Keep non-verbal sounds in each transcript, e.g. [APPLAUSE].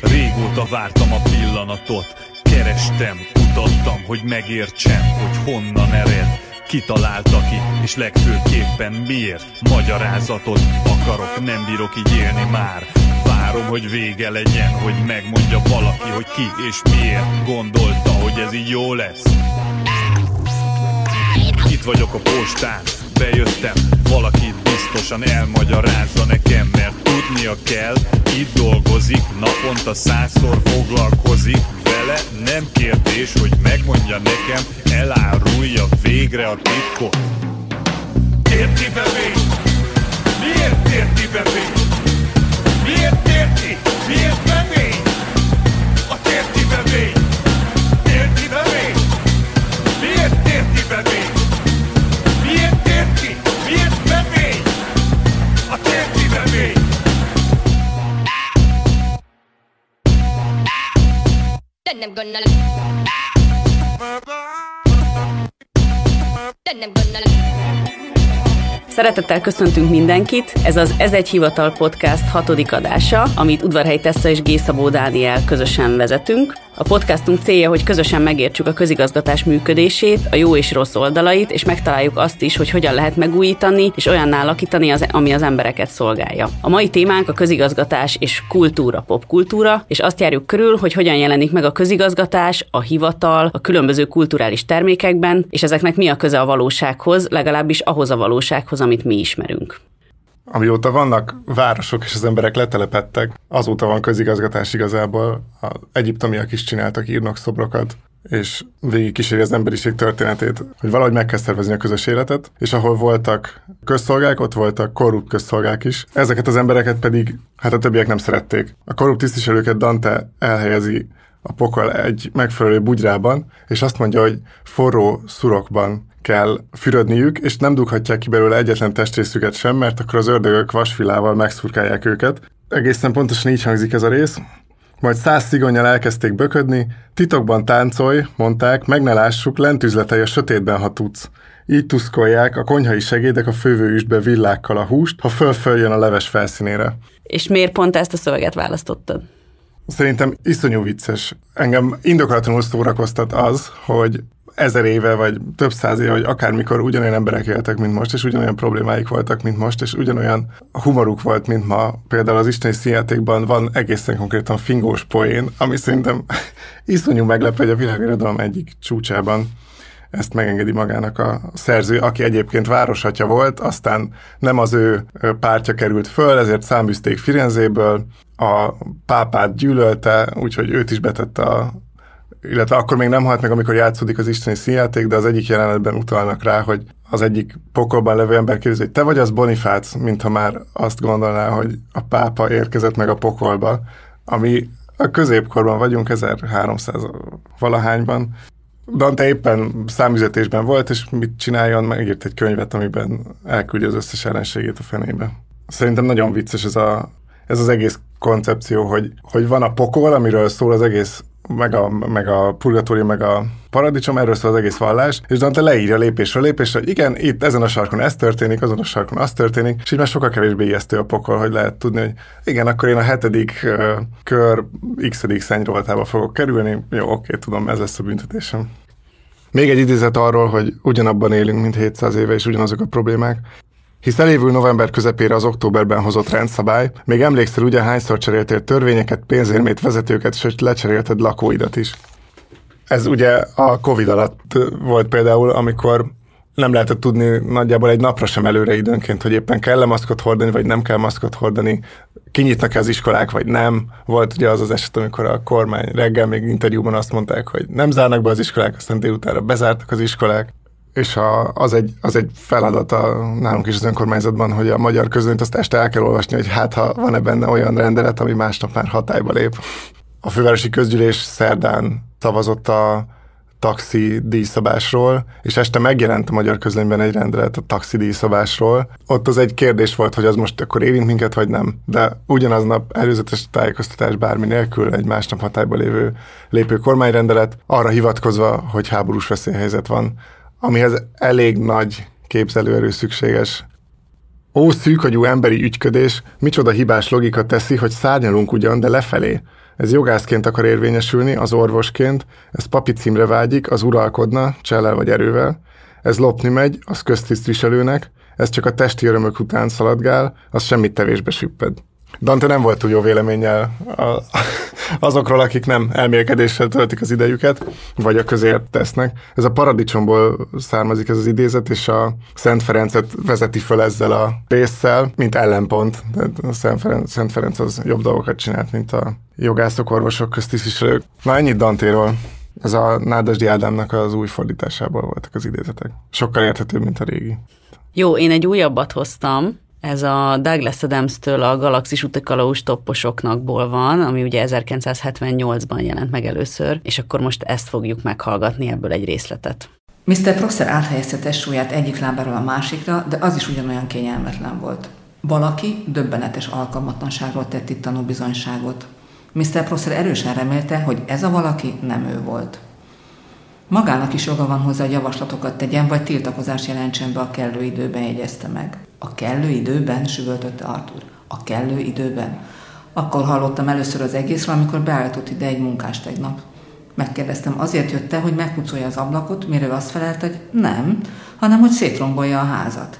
Régóta vártam a pillanatot, kerestem, kutattam, hogy megértsem, hogy honnan ered. Kitalálta ki, és legfőképpen miért. Magyarázatot akarok, nem bírok így élni már. Várom, hogy vége legyen, hogy megmondja valaki, hogy ki és miért Gondolta, hogy ez így jó lesz Itt vagyok a postán, bejöttem Valaki biztosan elmagyarázza nekem Mert tudnia kell, itt dolgozik Naponta százszor foglalkozik vele Nem kérdés, hogy megmondja nekem Elárulja végre a titkot Érti bebé? Miért érti bebé? Miért érti? Miért bebé? A térti bebé? Then I'm gonna. Then I'm gonna. Szeretettel köszöntünk mindenkit, ez az Ez egy hivatal podcast hatodik adása, amit Udvarhely Tessa és Gészabó Dániel közösen vezetünk. A podcastunk célja, hogy közösen megértsük a közigazgatás működését, a jó és rossz oldalait, és megtaláljuk azt is, hogy hogyan lehet megújítani, és olyanná alakítani, az, ami az embereket szolgálja. A mai témánk a közigazgatás és kultúra, popkultúra, és azt járjuk körül, hogy hogyan jelenik meg a közigazgatás, a hivatal, a különböző kulturális termékekben, és ezeknek mi a köze a valósághoz, legalábbis ahhoz a valósághoz, amit mi ismerünk. Amióta vannak városok és az emberek letelepettek, azóta van közigazgatás igazából. A egyiptomiak is csináltak írnokszobrokat, és végig kíséri az emberiség történetét, hogy valahogy meg kell szervezni a közös életet, és ahol voltak közszolgák, ott voltak korrupt közszolgák is. Ezeket az embereket pedig, hát a többiek nem szerették. A korrupt tisztviselőket Dante elhelyezi a pokol egy megfelelő bugyrában, és azt mondja, hogy forró szurokban kell fürödniük, és nem dughatják ki belőle egyetlen testrészüket sem, mert akkor az ördögök vasfilával megszurkálják őket. Egészen pontosan így hangzik ez a rész. Majd száz szigonyjal elkezdték böködni, titokban táncolj, mondták, meg ne lássuk, lent üzletelj a sötétben, ha tudsz. Így tuszkolják a konyhai segédek a fővőüstbe villákkal a húst, ha föl-följön a leves felszínére. És miért pont ezt a szöveget választottad? Szerintem iszonyú vicces. Engem indokolatlanul szórakoztat az, hogy ezer éve, vagy több száz éve, vagy akármikor ugyanolyan emberek éltek, mint most, és ugyanolyan problémáik voltak, mint most, és ugyanolyan humoruk volt, mint ma. Például az isteni színjátékban van egészen konkrétan fingós poén, ami szerintem [LAUGHS] iszonyú meglepő, hogy a világirodalom egyik csúcsában ezt megengedi magának a szerző, aki egyébként városatja volt, aztán nem az ő pártja került föl, ezért számbűzték Firenzéből, a pápát gyűlölte, úgyhogy őt is betette a illetve akkor még nem halt meg, amikor játszódik az isteni színjáték, de az egyik jelenetben utalnak rá, hogy az egyik pokolban levő ember kérdezi, hogy te vagy az Bonifác, mintha már azt gondolná, hogy a pápa érkezett meg a pokolba, ami a középkorban vagyunk, 1300 valahányban. Dante éppen számüzetésben volt, és mit csináljon, megírt egy könyvet, amiben elküldi az összes ellenségét a fenébe. Szerintem nagyon vicces ez, a, ez az egész koncepció, hogy, hogy van a pokol, amiről szól az egész meg a, meg a purgatórium, meg a paradicsom, erről szól az egész vallás, és Dante leírja lépésről lépésre, hogy igen, itt ezen a sarkon ez történik, azon a sarkon az történik, és így már sokkal kevésbé ijesztő a pokol, hogy lehet tudni, hogy igen, akkor én a hetedik uh, kör x szennyrovatába fogok kerülni, jó, oké, tudom, ez lesz a büntetésem. Még egy idézet arról, hogy ugyanabban élünk, mint 700 éve, és ugyanazok a problémák. Hisz elévül november közepére az októberben hozott rendszabály, még emlékszel ugye hányszor cseréltél törvényeket, pénzérmét, vezetőket, és lecserélted lakóidat is. Ez ugye a Covid alatt volt például, amikor nem lehetett tudni nagyjából egy napra sem előre időnként, hogy éppen kell-e maszkot hordani, vagy nem kell maszkot hordani, kinyitnak-e az iskolák, vagy nem. Volt ugye az az eset, amikor a kormány reggel még interjúban azt mondták, hogy nem zárnak be az iskolák, aztán délutára bezártak az iskolák és a, az, egy, az egy feladata nálunk is az önkormányzatban, hogy a magyar közönyt azt este el kell olvasni, hogy hát ha van-e benne olyan rendelet, ami másnap már hatályba lép. A fővárosi közgyűlés szerdán szavazott a taxi díjszabásról, és este megjelent a magyar közlönyben egy rendelet a taxi díjszabásról. Ott az egy kérdés volt, hogy az most akkor érint minket, vagy nem. De ugyanaznap előzetes tájékoztatás bármi nélkül egy másnap hatályba lévő lépő kormányrendelet, arra hivatkozva, hogy háborús veszélyhelyzet van, amihez elég nagy képzelőerő szükséges. Ó, szűkagyú emberi ügyködés, micsoda hibás logika teszi, hogy szárnyalunk ugyan, de lefelé. Ez jogászként akar érvényesülni, az orvosként, ez papi címre vágyik, az uralkodna, csellel vagy erővel, ez lopni megy, az köztisztviselőnek, ez csak a testi örömök után szaladgál, az semmit tevésbe süpped. Dante nem volt túl jó véleménnyel a, azokról, akik nem elmélkedéssel töltik az idejüket, vagy a közért tesznek. Ez a paradicsomból származik ez az idézet, és a Szent Ferencet vezeti föl ezzel a résszel, mint ellenpont. Tehát a Szent Ferenc, Szent Ferenc az jobb dolgokat csinált, mint a jogászok, orvosok, köztisztviselők. Na ennyit Dantéról. Ez a Nádasdi Ádámnak az új fordításából voltak az idézetek. Sokkal érthetőbb, mint a régi. Jó, én egy újabbat hoztam, ez a Douglas Adams-től a Galaxis utakalaus topposoknakból van, ami ugye 1978-ban jelent meg először, és akkor most ezt fogjuk meghallgatni ebből egy részletet. Mr. Prosser áthelyezte testsúlyát egyik lábáról a másikra, de az is ugyanolyan kényelmetlen volt. Valaki döbbenetes alkalmatlanságról tett itt tanúbizonyságot. Mr. Prosser erősen remélte, hogy ez a valaki nem ő volt. Magának is joga van hozzá, hogy javaslatokat tegyen, vagy tiltakozást jelentsen be a kellő időben, jegyezte meg. A kellő időben, süvöltötte Artur. A kellő időben. Akkor hallottam először az egészről, amikor beállított ide egy munkás tegnap. Megkérdeztem, azért jött-e, hogy megpucolja az ablakot, mire azt felelt, hogy nem, hanem hogy szétrombolja a házat.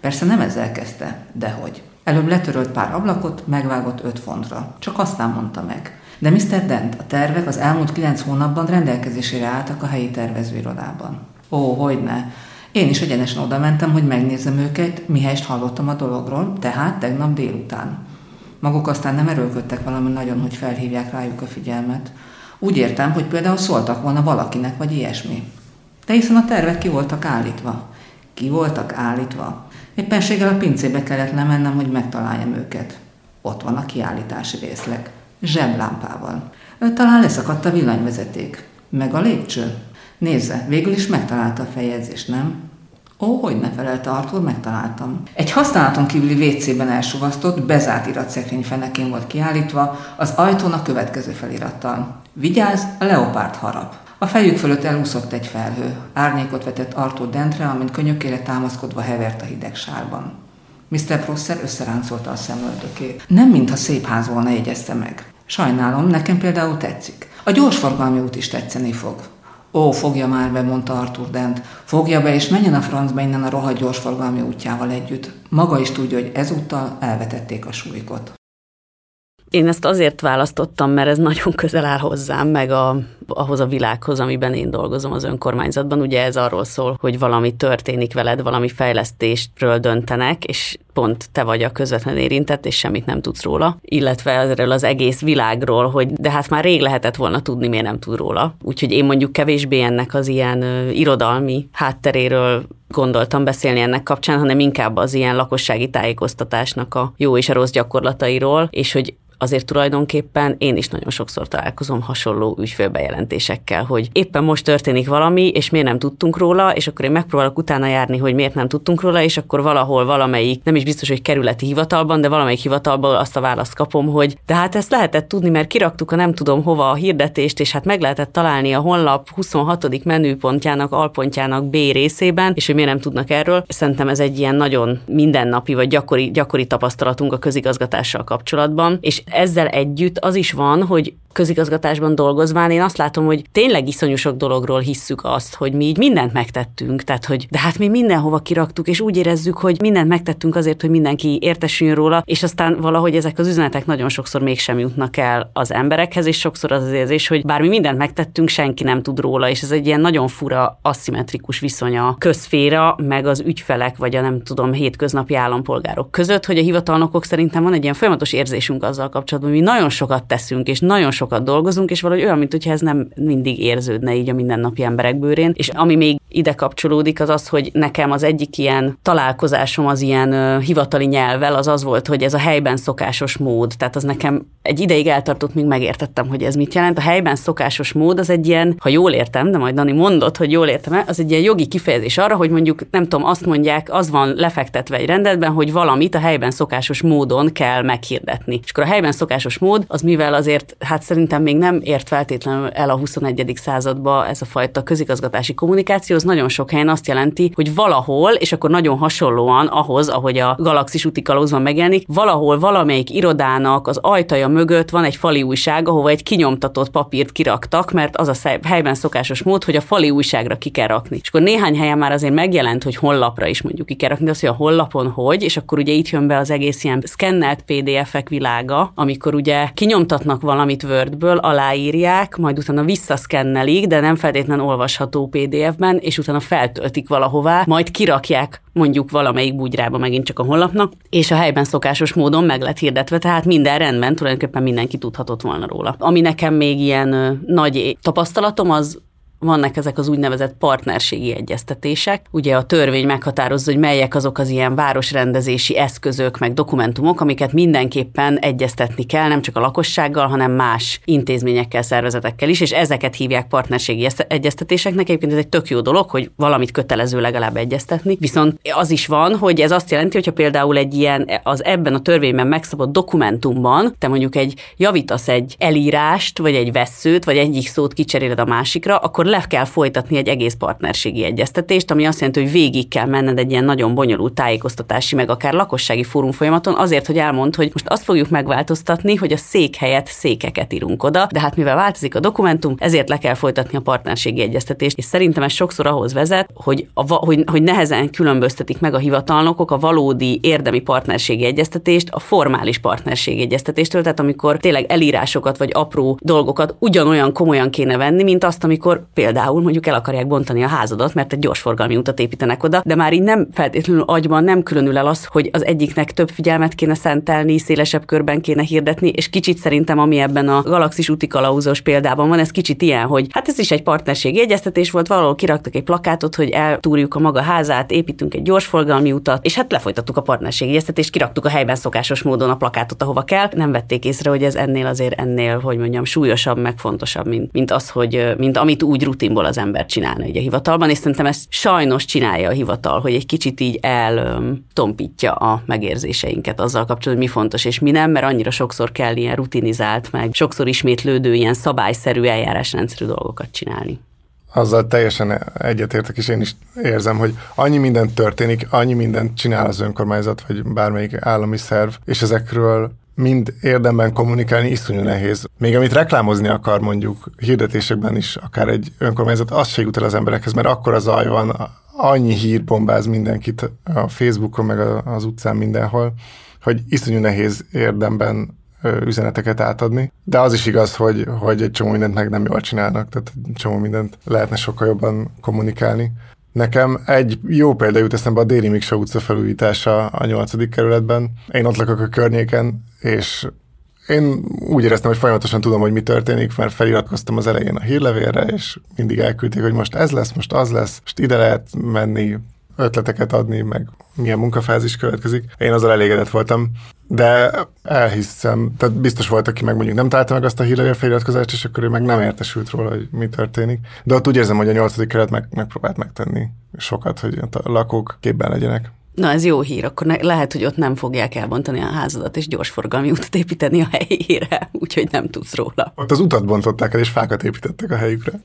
Persze nem ezzel kezdte, dehogy. Előbb letörölt pár ablakot, megvágott öt fontra. Csak aztán mondta meg. De Mr. Dent, a tervek az elmúlt kilenc hónapban rendelkezésére álltak a helyi tervezőirodában. Ó, hogyne. Én is egyenesen oda mentem, hogy megnézzem őket, mihelyest hallottam a dologról, tehát tegnap délután. Maguk aztán nem erőlködtek valami nagyon, hogy felhívják rájuk a figyelmet. Úgy értem, hogy például szóltak volna valakinek, vagy ilyesmi. De hiszen a tervek ki voltak állítva. Ki voltak állítva. Éppenséggel a pincébe kellett lemennem, hogy megtaláljam őket. Ott van a kiállítási részleg. Zseblámpával. Talán leszakadt a villanyvezeték. Meg a lépcső. Nézze, végül is megtalálta a feljegyzést, nem? Ó, hogy ne felelte Artur, megtaláltam. Egy használaton kívüli WC-ben elsuvasztott, bezárt iratszekrény fenekén volt kiállítva, az ajtón a következő felirattal. Vigyázz, a leopárt harap. A fejük fölött elúszott egy felhő. Árnyékot vetett Artur Dentre, amint könyökére támaszkodva hevert a hideg sárban. Mr. Prosser összeráncolta a szemöldökét. Nem mintha szép ház volna, jegyezte meg. Sajnálom, nekem például tetszik. A gyorsforgalmi út is tetszeni fog. Ó, fogja már be, mondta Arthur Dent. Fogja be, és menjen a francba innen a rohadt gyorsforgalmi útjával együtt. Maga is tudja, hogy ezúttal elvetették a súlykot. Én ezt azért választottam, mert ez nagyon közel áll hozzám, meg a, ahhoz a világhoz, amiben én dolgozom az önkormányzatban. Ugye ez arról szól, hogy valami történik veled, valami fejlesztésről döntenek, és pont te vagy a közvetlen érintett, és semmit nem tudsz róla. Illetve erről az egész világról, hogy de hát már rég lehetett volna tudni, miért nem tud róla. Úgyhogy én mondjuk kevésbé ennek az ilyen ö, irodalmi hátteréről gondoltam beszélni ennek kapcsán, hanem inkább az ilyen lakossági tájékoztatásnak a jó és a rossz gyakorlatairól, és hogy azért tulajdonképpen én is nagyon sokszor találkozom hasonló ügyfélbejelentésekkel, hogy éppen most történik valami, és miért nem tudtunk róla, és akkor én megpróbálok utána járni, hogy miért nem tudtunk róla, és akkor valahol valamelyik, nem is biztos, hogy kerületi hivatalban, de valamelyik hivatalban azt a választ kapom, hogy de hát ezt lehetett tudni, mert kiraktuk a nem tudom hova a hirdetést, és hát meg lehetett találni a honlap 26. menüpontjának, alpontjának B részében, és hogy miért nem tudnak erről. Szerintem ez egy ilyen nagyon mindennapi vagy gyakori, gyakori tapasztalatunk a közigazgatással kapcsolatban, és ezzel együtt az is van, hogy közigazgatásban dolgozván én azt látom, hogy tényleg iszonyú sok dologról hisszük azt, hogy mi így mindent megtettünk, tehát hogy de hát mi mindenhova kiraktuk, és úgy érezzük, hogy mindent megtettünk azért, hogy mindenki értesüljön róla, és aztán valahogy ezek az üzenetek nagyon sokszor mégsem jutnak el az emberekhez, és sokszor az az érzés, hogy bármi mindent megtettünk, senki nem tud róla, és ez egy ilyen nagyon fura, aszimmetrikus viszony a közféra, meg az ügyfelek, vagy a nem tudom, hétköznapi állampolgárok között, hogy a hivatalnokok szerintem van egy ilyen folyamatos érzésünk azzal kapcsolatban, hogy mi nagyon sokat teszünk, és nagyon sokat dolgozunk, és valahogy olyan, mintha ez nem mindig érződne így a mindennapi emberek bőrén. És ami még ide kapcsolódik, az az, hogy nekem az egyik ilyen találkozásom az ilyen hivatali nyelvvel az az volt, hogy ez a helyben szokásos mód. Tehát az nekem egy ideig eltartott, míg megértettem, hogy ez mit jelent. A helyben szokásos mód az egy ilyen, ha jól értem, de majd Dani mondott, hogy jól értem az egy ilyen jogi kifejezés arra, hogy mondjuk nem tudom, azt mondják, az van lefektetve egy rendetben, hogy valamit a helyben szokásos módon kell meghirdetni. És akkor a helyben szokásos mód, az mivel azért, hát szerintem még nem ért feltétlenül el a 21. századba ez a fajta közigazgatási kommunikáció, az nagyon sok helyen azt jelenti, hogy valahol, és akkor nagyon hasonlóan ahhoz, ahogy a Galaxis úti kalózban megjelenik, valahol valamelyik irodának az ajtaja mögött van egy fali újság, ahova egy kinyomtatott papírt kiraktak, mert az a helyben szokásos mód, hogy a fali újságra ki kell rakni. És akkor néhány helyen már azért megjelent, hogy honlapra is mondjuk ki kell rakni, de az, hogy a honlapon hogy, és akkor ugye itt jön be az egész ilyen szkennelt PDF-ek világa, amikor ugye kinyomtatnak valamit Wordből, aláírják, majd utána visszaszkennelik, de nem feltétlenül olvasható PDF-ben, és utána feltöltik valahová, majd kirakják mondjuk valamelyik bugyrába megint csak a honlapnak, és a helyben szokásos módon meg lett hirdetve, tehát minden rendben, tulajdonképpen mindenki tudhatott volna róla. Ami nekem még ilyen nagy tapasztalatom, az vannak ezek az úgynevezett partnerségi egyeztetések. Ugye a törvény meghatározza, hogy melyek azok az ilyen városrendezési eszközök, meg dokumentumok, amiket mindenképpen egyeztetni kell, nem csak a lakossággal, hanem más intézményekkel, szervezetekkel is, és ezeket hívják partnerségi egyeztetéseknek. Egyébként ez egy tök jó dolog, hogy valamit kötelező legalább egyeztetni. Viszont az is van, hogy ez azt jelenti, hogyha például egy ilyen az ebben a törvényben megszabott dokumentumban te mondjuk egy javítasz egy elírást, vagy egy veszőt, vagy egyik szót kicseréled a másikra, akkor le kell folytatni egy egész partnerségi egyeztetést, ami azt jelenti, hogy végig kell menned egy ilyen nagyon bonyolult tájékoztatási, meg akár lakossági fórum folyamaton, azért, hogy elmond, hogy most azt fogjuk megváltoztatni, hogy a szék helyett székeket írunk oda, de hát mivel változik a dokumentum, ezért le kell folytatni a partnerségi egyeztetést, és szerintem ez sokszor ahhoz vezet, hogy, a, hogy, hogy nehezen különböztetik meg a hivatalnokok a valódi érdemi partnerségi egyeztetést a formális partnerségi egyeztetéstől, tehát amikor tényleg elírásokat vagy apró dolgokat ugyanolyan komolyan kéne venni, mint azt, amikor például mondjuk el akarják bontani a házadat, mert egy gyorsforgalmi utat építenek oda, de már így nem feltétlenül agyban nem különül el az, hogy az egyiknek több figyelmet kéne szentelni, szélesebb körben kéne hirdetni, és kicsit szerintem, ami ebben a galaxis úti kalauzos példában van, ez kicsit ilyen, hogy hát ez is egy partnerségi egyeztetés volt, valahol kiraktak egy plakátot, hogy eltúrjuk a maga házát, építünk egy gyorsforgalmi utat, és hát lefolytattuk a partnerségi egyeztetést, kiraktuk a helyben szokásos módon a plakátot, ahova kell. Nem vették észre, hogy ez ennél azért ennél, hogy mondjam, súlyosabb, meg fontosabb, mint, mint az, hogy mint amit úgy rutinból az ember csinálna így a hivatalban, és szerintem ezt sajnos csinálja a hivatal, hogy egy kicsit így eltompítja a megérzéseinket azzal kapcsolatban, hogy mi fontos és mi nem, mert annyira sokszor kell ilyen rutinizált, meg sokszor ismétlődő, ilyen szabályszerű, eljárásrendszerű dolgokat csinálni. Azzal teljesen egyetértek, és én is érzem, hogy annyi minden történik, annyi mindent csinál az önkormányzat, vagy bármelyik állami szerv, és ezekről mind érdemben kommunikálni iszonyú nehéz. Még amit reklámozni akar mondjuk hirdetésekben is, akár egy önkormányzat, az se jut el az emberekhez, mert akkor a zaj van, annyi hír bombáz mindenkit a Facebookon, meg az utcán mindenhol, hogy iszonyú nehéz érdemben üzeneteket átadni. De az is igaz, hogy, hogy egy csomó mindent meg nem jól csinálnak, tehát egy csomó mindent lehetne sokkal jobban kommunikálni. Nekem egy jó példa jut eszembe a Déri Miksa utca felújítása a 8. kerületben. Én ott lakok a környéken, és én úgy éreztem, hogy folyamatosan tudom, hogy mi történik, mert feliratkoztam az elején a hírlevélre, és mindig elküldték, hogy most ez lesz, most az lesz, most ide lehet menni, ötleteket adni, meg milyen munkafázis következik. Én azzal elégedett voltam, de elhiszem, tehát biztos volt, aki meg mondjuk nem találta meg azt a hírlevél feliratkozást, és akkor ő meg nem értesült róla, hogy mi történik. De ott úgy érzem, hogy a nyolcadik keret meg, megpróbált megtenni sokat, hogy a lakók képben legyenek. Na, ez jó hír, akkor ne, lehet, hogy ott nem fogják elbontani a házadat, és gyorsforgalmi utat építeni a helyére, [LAUGHS] úgyhogy nem tudsz róla. Ott az utat bontották el, és fákat építettek a helyükre.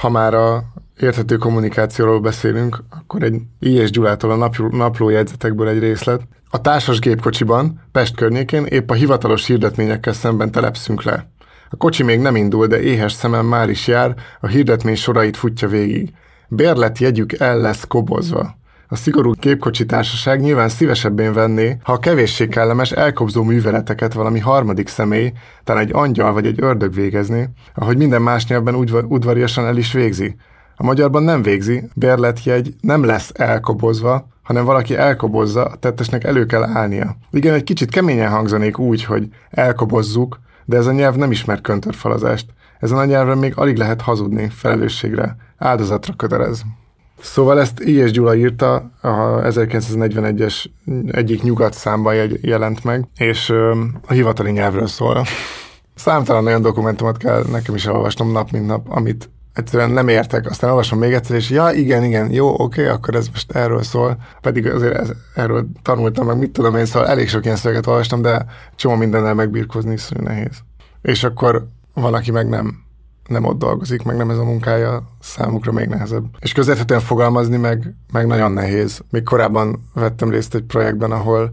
Ha már a érthető kommunikációról beszélünk, akkor egy I.S. Gyulától a napló, naplójegyzetekből egy részlet. A társas gépkocsiban, Pest környékén épp a hivatalos hirdetményekkel szemben telepszünk le. A kocsi még nem indul, de éhes szemem már is jár, a hirdetmény sorait futja végig. Bérlet jegyük el lesz kobozva. A szigorú képkocsi társaság nyilván szívesebben venné, ha a kevéssé kellemes elkobzó műveleteket valami harmadik személy, talán egy angyal vagy egy ördög végezné, ahogy minden más nyelvben udvariasan el is végzi. A magyarban nem végzi, bérletjegy nem lesz elkobozva, hanem valaki elkobozza, a tettesnek elő kell állnia. Igen, egy kicsit keményen hangzanék úgy, hogy elkobozzuk, de ez a nyelv nem ismer köntörfalazást. Ezen a nyelven még alig lehet hazudni, felelősségre, áldozatra kötelez. Szóval ezt I.S. Gyula írta, a 1941-es egyik nyugat számban jelent meg, és a hivatali nyelvről szól. Számtalan olyan dokumentumot kell nekem is elolvasnom nap, mint nap, amit egyszerűen nem értek, aztán olvasom még egyszer, és ja, igen, igen, jó, oké, akkor ez most erről szól, pedig azért ez, erről tanultam, meg mit tudom én, szóval elég sok ilyen szöveget olvastam, de csomó mindennel megbírkozni iszonyú nehéz. És akkor van, aki meg nem nem ott dolgozik, meg nem ez a munkája, számukra még nehezebb. És közvetlenül fogalmazni meg, meg nagyon nehéz. Még korábban vettem részt egy projektben, ahol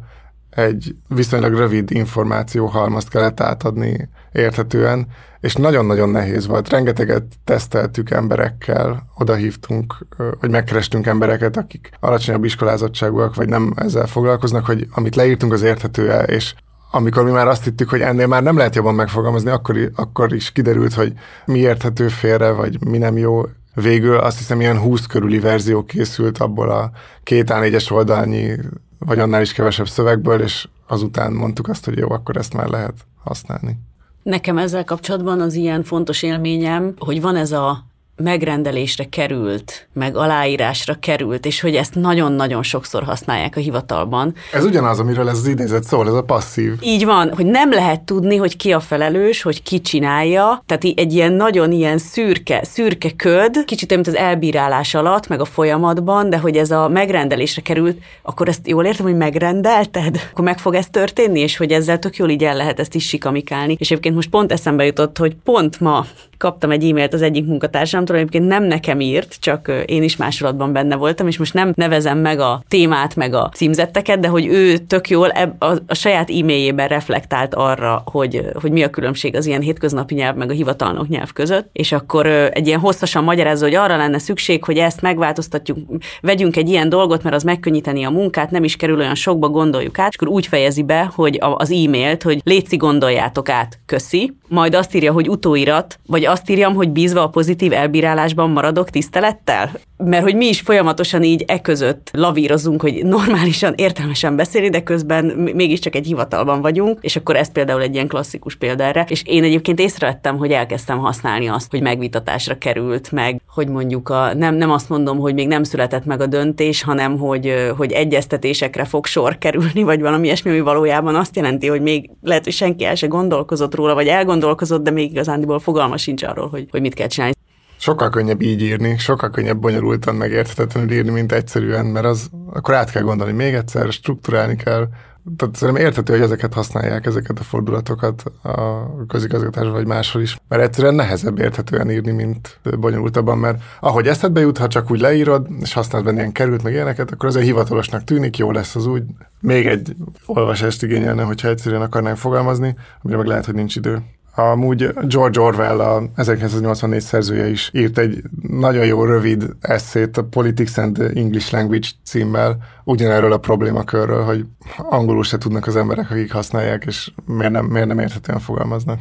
egy viszonylag rövid információ halmazt kellett átadni érthetően, és nagyon-nagyon nehéz volt. Rengeteget teszteltük emberekkel, odahívtunk, vagy megkerestünk embereket, akik alacsonyabb iskolázottságúak, vagy nem ezzel foglalkoznak, hogy amit leírtunk, az érthető -e, és amikor mi már azt hittük, hogy ennél már nem lehet jobban megfogalmazni, akkor, akkor is kiderült, hogy mi érthető félre, vagy mi nem jó. Végül azt hiszem, ilyen 20 körüli verzió készült abból a két A4-es oldalnyi, vagy annál is kevesebb szövegből, és azután mondtuk azt, hogy jó, akkor ezt már lehet használni. Nekem ezzel kapcsolatban az ilyen fontos élményem, hogy van ez a megrendelésre került, meg aláírásra került, és hogy ezt nagyon-nagyon sokszor használják a hivatalban. Ez ugyanaz, amiről ez az idézet szól, ez a passzív. Így van, hogy nem lehet tudni, hogy ki a felelős, hogy ki csinálja, tehát egy ilyen nagyon ilyen szürke, szürke köd, kicsit mint az elbírálás alatt, meg a folyamatban, de hogy ez a megrendelésre került, akkor ezt jól értem, hogy megrendelted? Akkor meg fog ez történni, és hogy ezzel tök jól így el lehet ezt is sikamikálni. És egyébként most pont eszembe jutott, hogy pont ma kaptam egy e-mailt az egyik munkatársamtól, egyébként nem nekem írt, csak én is másolatban benne voltam, és most nem nevezem meg a témát, meg a címzetteket, de hogy ő tök jól a, a saját e-mailjében reflektált arra, hogy, hogy mi a különbség az ilyen hétköznapi nyelv, meg a hivatalnok nyelv között, és akkor egy ilyen hosszasan magyarázza, hogy arra lenne szükség, hogy ezt megváltoztatjuk, vegyünk egy ilyen dolgot, mert az megkönnyíteni a munkát, nem is kerül olyan sokba, gondoljuk át, és akkor úgy fejezi be, hogy az e-mailt, hogy létszi gondoljátok át, köszi, majd azt írja, hogy utóirat, vagy azt írjam, hogy bízva a pozitív elbírálásban maradok tisztelettel? Mert hogy mi is folyamatosan így e között lavírozunk, hogy normálisan, értelmesen beszélni, de közben mégiscsak egy hivatalban vagyunk, és akkor ez például egy ilyen klasszikus példa erre. És én egyébként észrevettem, hogy elkezdtem használni azt, hogy megvitatásra került, meg hogy mondjuk a, nem, nem azt mondom, hogy még nem született meg a döntés, hanem hogy, hogy egyeztetésekre fog sor kerülni, vagy valami ilyesmi, ami valójában azt jelenti, hogy még lehet, hogy senki el se gondolkozott róla, vagy elgondolkozott, de még igazándiból fogalma sincs arról, hogy, hogy mit kell csinálni. Sokkal könnyebb így írni, sokkal könnyebb bonyolultan megérthetetlenül írni, mint egyszerűen, mert az akkor át kell gondolni még egyszer, strukturálni kell. Tehát szerintem érthető, hogy ezeket használják, ezeket a fordulatokat a közigazgatásban vagy máshol is, mert egyszerűen nehezebb érthetően írni, mint bonyolultabban, mert ahogy eszedbe jut, ha csak úgy leírod, és használsz benne ilyen került, meg ilyeneket, akkor azért hivatalosnak tűnik, jó lesz az úgy. Még egy olvasást igényelne, hogyha egyszerűen akarnánk fogalmazni, amire meg lehet, hogy nincs idő. Amúgy George Orwell, a 1984 szerzője is írt egy nagyon jó rövid eszét a Politics and English Language címmel, ugyanerről a problémakörről, hogy angolul se tudnak az emberek, akik használják, és miért nem, miért nem érthetően fogalmaznak.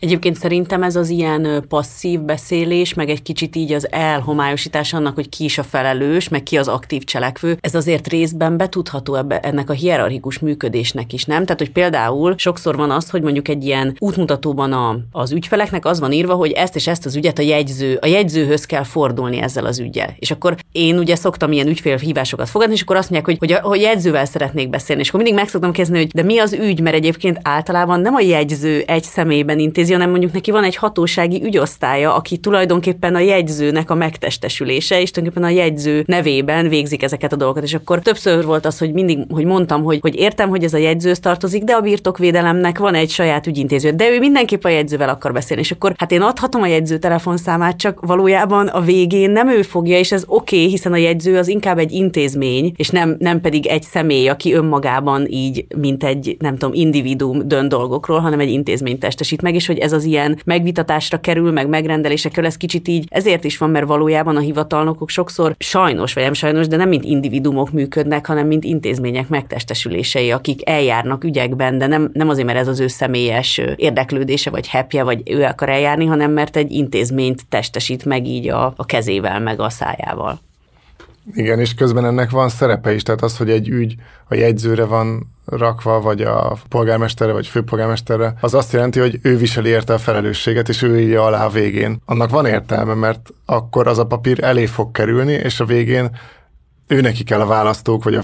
Egyébként szerintem ez az ilyen passzív beszélés, meg egy kicsit így az elhomályosítás annak, hogy ki is a felelős, meg ki az aktív cselekvő, ez azért részben betudható ebbe, ennek a hierarchikus működésnek is, nem? Tehát, hogy például sokszor van az, hogy mondjuk egy ilyen útmutatóban a, az ügyfeleknek az van írva, hogy ezt és ezt az ügyet a jegyző, a jegyzőhöz kell fordulni ezzel az ügyel. És akkor én ugye szoktam ilyen ügyfélhívásokat fogadni, és akkor azt mondják, hogy, hogy, a, hogy jegyzővel szeretnék beszélni. És akkor mindig meg szoktam kezdeni, hogy de mi az ügy, mert egyébként általában nem a jegyző egy személyben intéz intézi, hanem mondjuk neki van egy hatósági ügyosztálya, aki tulajdonképpen a jegyzőnek a megtestesülése, és tulajdonképpen a jegyző nevében végzik ezeket a dolgokat. És akkor többször volt az, hogy mindig, hogy mondtam, hogy, hogy értem, hogy ez a jegyzőhöz tartozik, de a birtokvédelemnek van egy saját ügyintéző, de ő mindenképp a jegyzővel akar beszélni. És akkor hát én adhatom a jegyző telefonszámát, csak valójában a végén nem ő fogja, és ez oké, okay, hiszen a jegyző az inkább egy intézmény, és nem, nem pedig egy személy, aki önmagában így, mint egy, nem tudom, individuum dönt dolgokról, hanem egy intézményt testesít meg, és hogy hogy ez az ilyen megvitatásra kerül, meg megrendelésre kerül, ez kicsit így ezért is van, mert valójában a hivatalnokok sokszor sajnos, vagy nem sajnos, de nem mint individumok működnek, hanem mint intézmények megtestesülései, akik eljárnak ügyekben, de nem, nem azért, mert ez az ő személyes érdeklődése, vagy hepje, vagy ő akar eljárni, hanem mert egy intézményt testesít meg így a, a kezével, meg a szájával. Igen, és közben ennek van szerepe is, tehát az, hogy egy ügy a jegyzőre van rakva, vagy a polgármesterre, vagy főpolgármesterre, az azt jelenti, hogy ő viseli érte a felelősséget, és ő írja alá a végén. Annak van értelme, mert akkor az a papír elé fog kerülni, és a végén ő neki kell a választók, vagy a,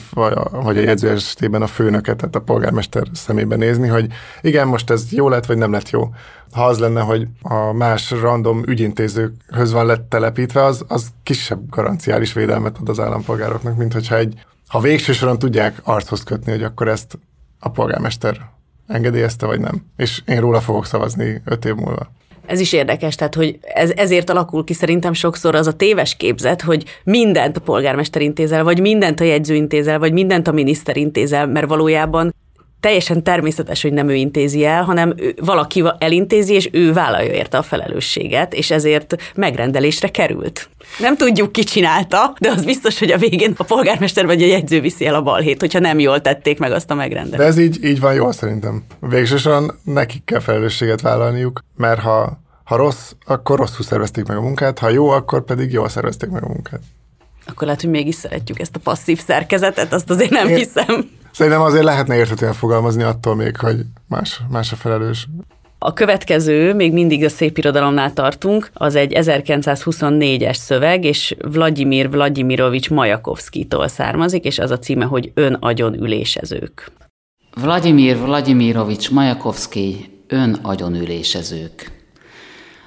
vagy a, jegyző a főnöket, tehát a polgármester szemébe nézni, hogy igen, most ez jó lett, vagy nem lett jó. Ha az lenne, hogy a más random ügyintézőkhöz van lett telepítve, az, az kisebb garanciális védelmet ad az állampolgároknak, mint hogyha egy, ha végső soron tudják archoz kötni, hogy akkor ezt a polgármester engedélyezte, vagy nem. És én róla fogok szavazni öt év múlva. Ez is érdekes, tehát hogy ez, ezért alakul ki szerintem sokszor az a téves képzet, hogy mindent a polgármester intézel, vagy mindent a jegyző intézel, vagy mindent a miniszter intézel, mert valójában teljesen természetes, hogy nem ő intézi el, hanem ő, valaki elintézi, és ő vállalja érte a felelősséget, és ezért megrendelésre került. Nem tudjuk, ki csinálta, de az biztos, hogy a végén a polgármester vagy a jegyző viszi el a balhét, hogyha nem jól tették meg azt a megrendelést. De ez így, így van jól szerintem. Végsősorban nekik kell felelősséget vállalniuk, mert ha, ha rossz, akkor rosszul szervezték meg a munkát, ha jó, akkor pedig jól szervezték meg a munkát. Akkor lehet, hogy mégis szeretjük ezt a passzív szerkezetet, azt azért nem Én... hiszem. Szerintem azért lehetne érthetően fogalmazni attól még, hogy más, más a felelős. A következő, még mindig a szép irodalomnál tartunk, az egy 1924-es szöveg, és Vladimir Vladimirovics Majakovszkitól származik, és az a címe, hogy Ön agyon ülésezők. Vladimir Vladimirovics Majakovszki Ön agyon ülésezők.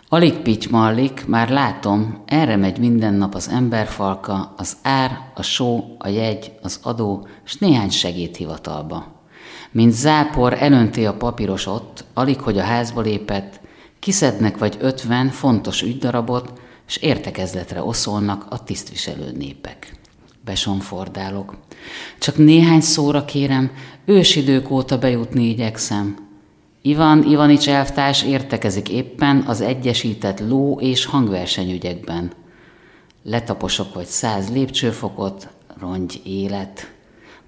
Alig pittymallik, már látom, erre megy minden nap az emberfalka, az ár, a só, a jegy, az adó, s néhány segédhivatalba. Mint zápor elönti a papíros ott, alig hogy a házba lépett, kiszednek vagy ötven fontos ügydarabot, s értekezletre oszolnak a tisztviselő népek. Besonfordálok. Csak néhány szóra kérem, ősidők óta bejutni igyekszem, Ivan Ivanics elvtárs értekezik éppen az egyesített ló- és hangversenyügyekben. Letaposok vagy száz lépcsőfokot, rongy élet.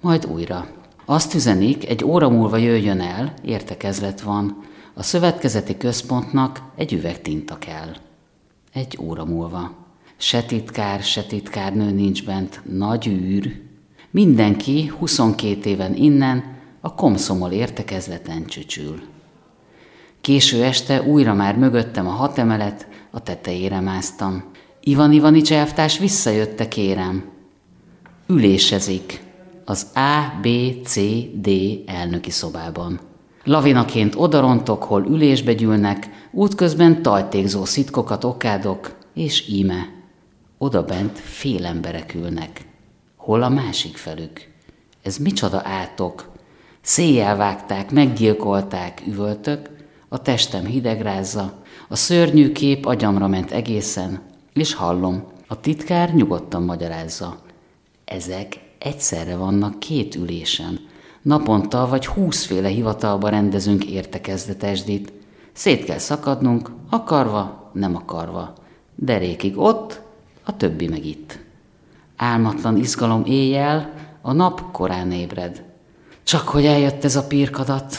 Majd újra. Azt üzenik, egy óra múlva jöjjön el, értekezlet van. A szövetkezeti központnak egy üveg tinta kell. Egy óra múlva. Se titkár, se titkárnő nincs bent, nagy űr. Mindenki 22 éven innen a komszomol értekezleten csücsül. Késő este újra már mögöttem a hat emelet, a tetejére másztam. Ivan Ivanics elvtárs visszajötte, kérem. Ülésezik az A, B, C, D elnöki szobában. Lavinaként odarontok, hol ülésbe gyűlnek, útközben tajtékzó szitkokat okádok, és íme. Oda bent fél emberek ülnek. Hol a másik felük? Ez micsoda átok? Széjjel vágták, meggyilkolták, üvöltök, a testem hidegrázza, a szörnyű kép agyamra ment egészen, és hallom, a titkár nyugodtan magyarázza. Ezek egyszerre vannak két ülésen. Naponta vagy húszféle hivatalba rendezünk értekezletesdit. Szét kell szakadnunk, akarva, nem akarva. Derékig ott, a többi meg itt. Álmatlan izgalom éjjel, a nap korán ébred. Csak hogy eljött ez a pirkadat,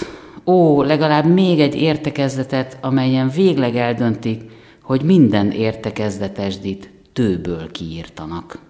ó, legalább még egy értekezletet, amelyen végleg eldöntik, hogy minden értekezletesdit tőből kiírtanak.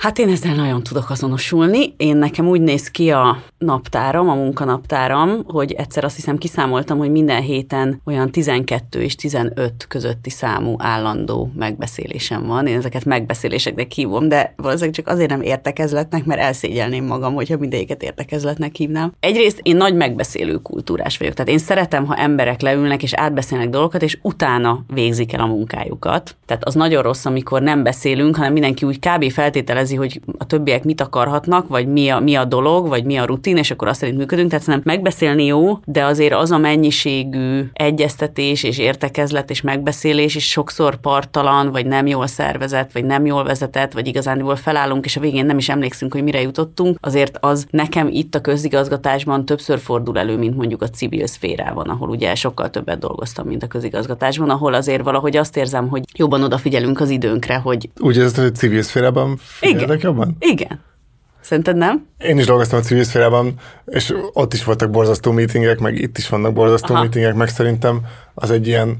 Hát én ezzel nagyon tudok azonosulni. Én nekem úgy néz ki a naptáram, a munkanaptáram, hogy egyszer azt hiszem kiszámoltam, hogy minden héten olyan 12 és 15 közötti számú állandó megbeszélésem van. Én ezeket megbeszéléseknek hívom, de valószínűleg csak azért nem értekezletnek, mert elszégyelném magam, hogyha mindegyiket értekezletnek hívnám. Egyrészt én nagy megbeszélő kultúrás vagyok, tehát én szeretem, ha emberek leülnek és átbeszélnek dolgokat, és utána végzik el a munkájukat. Tehát az nagyon rossz, amikor nem beszélünk, hanem mindenki úgy kb. feltételez kérdezi, hogy a többiek mit akarhatnak, vagy mi a, mi a dolog, vagy mi a rutin, és akkor azt szerint működünk. Tehát szerintem megbeszélni jó, de azért az a mennyiségű egyeztetés és értekezlet és megbeszélés is sokszor partalan, vagy nem jól szervezett, vagy nem jól vezetett, vagy igazán felállunk, és a végén nem is emlékszünk, hogy mire jutottunk. Azért az nekem itt a közigazgatásban többször fordul elő, mint mondjuk a civil szférában, ahol ugye sokkal többet dolgoztam, mint a közigazgatásban, ahol azért valahogy azt érzem, hogy jobban odafigyelünk az időnkre, hogy... Úgy ez a civil szférában Figyelnek jobban? Igen. Szerinted nem? Én is dolgoztam a civil szférában, és ott is voltak borzasztó meetingek, meg itt is vannak borzasztó Aha. meetingek, meg szerintem az egy ilyen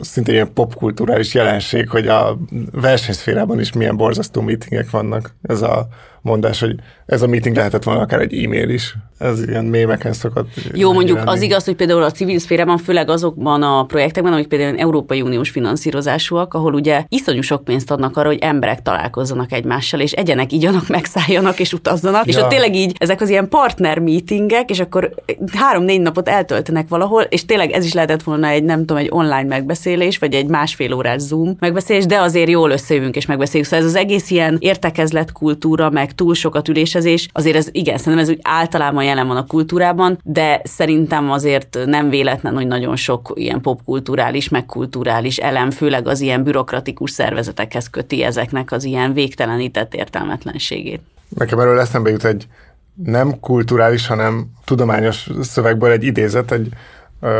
szinte ilyen popkulturális jelenség, hogy a versenyszférában is milyen borzasztó meetingek vannak. Ez a mondás, hogy ez a meeting lehetett volna akár egy e-mail is. Ez ilyen mémeken szokott. Jó, mondjuk az igaz, hogy például a civil szférában, főleg azokban a projektekben, amik például Európai Uniós finanszírozásúak, ahol ugye iszonyú sok pénzt adnak arra, hogy emberek találkozzanak egymással, és egyenek, igyanak, megszálljanak és utazzanak, ja. és ott tényleg így ezek az ilyen partner meetingek, és akkor három-négy napot eltöltenek valahol, és tényleg ez is lehetett volna egy, nem tudom, egy online megbeszélés, vagy egy másfél órás Zoom megbeszélés, de azért jól összejövünk és megbeszéljük. Szóval ez az egész ilyen értekezlet kultúra, meg túl sokat ülésezés, azért ez igen, szerintem ez úgy általában jelen van a kultúrában, de szerintem azért nem véletlen, hogy nagyon sok ilyen popkulturális, meg kulturális elem, főleg az ilyen bürokratikus szervezetekhez köti ezeknek az ilyen végtelenített értelmetlenségét. Nekem erről eszembe jut egy nem kulturális, hanem tudományos szövegből egy idézet, egy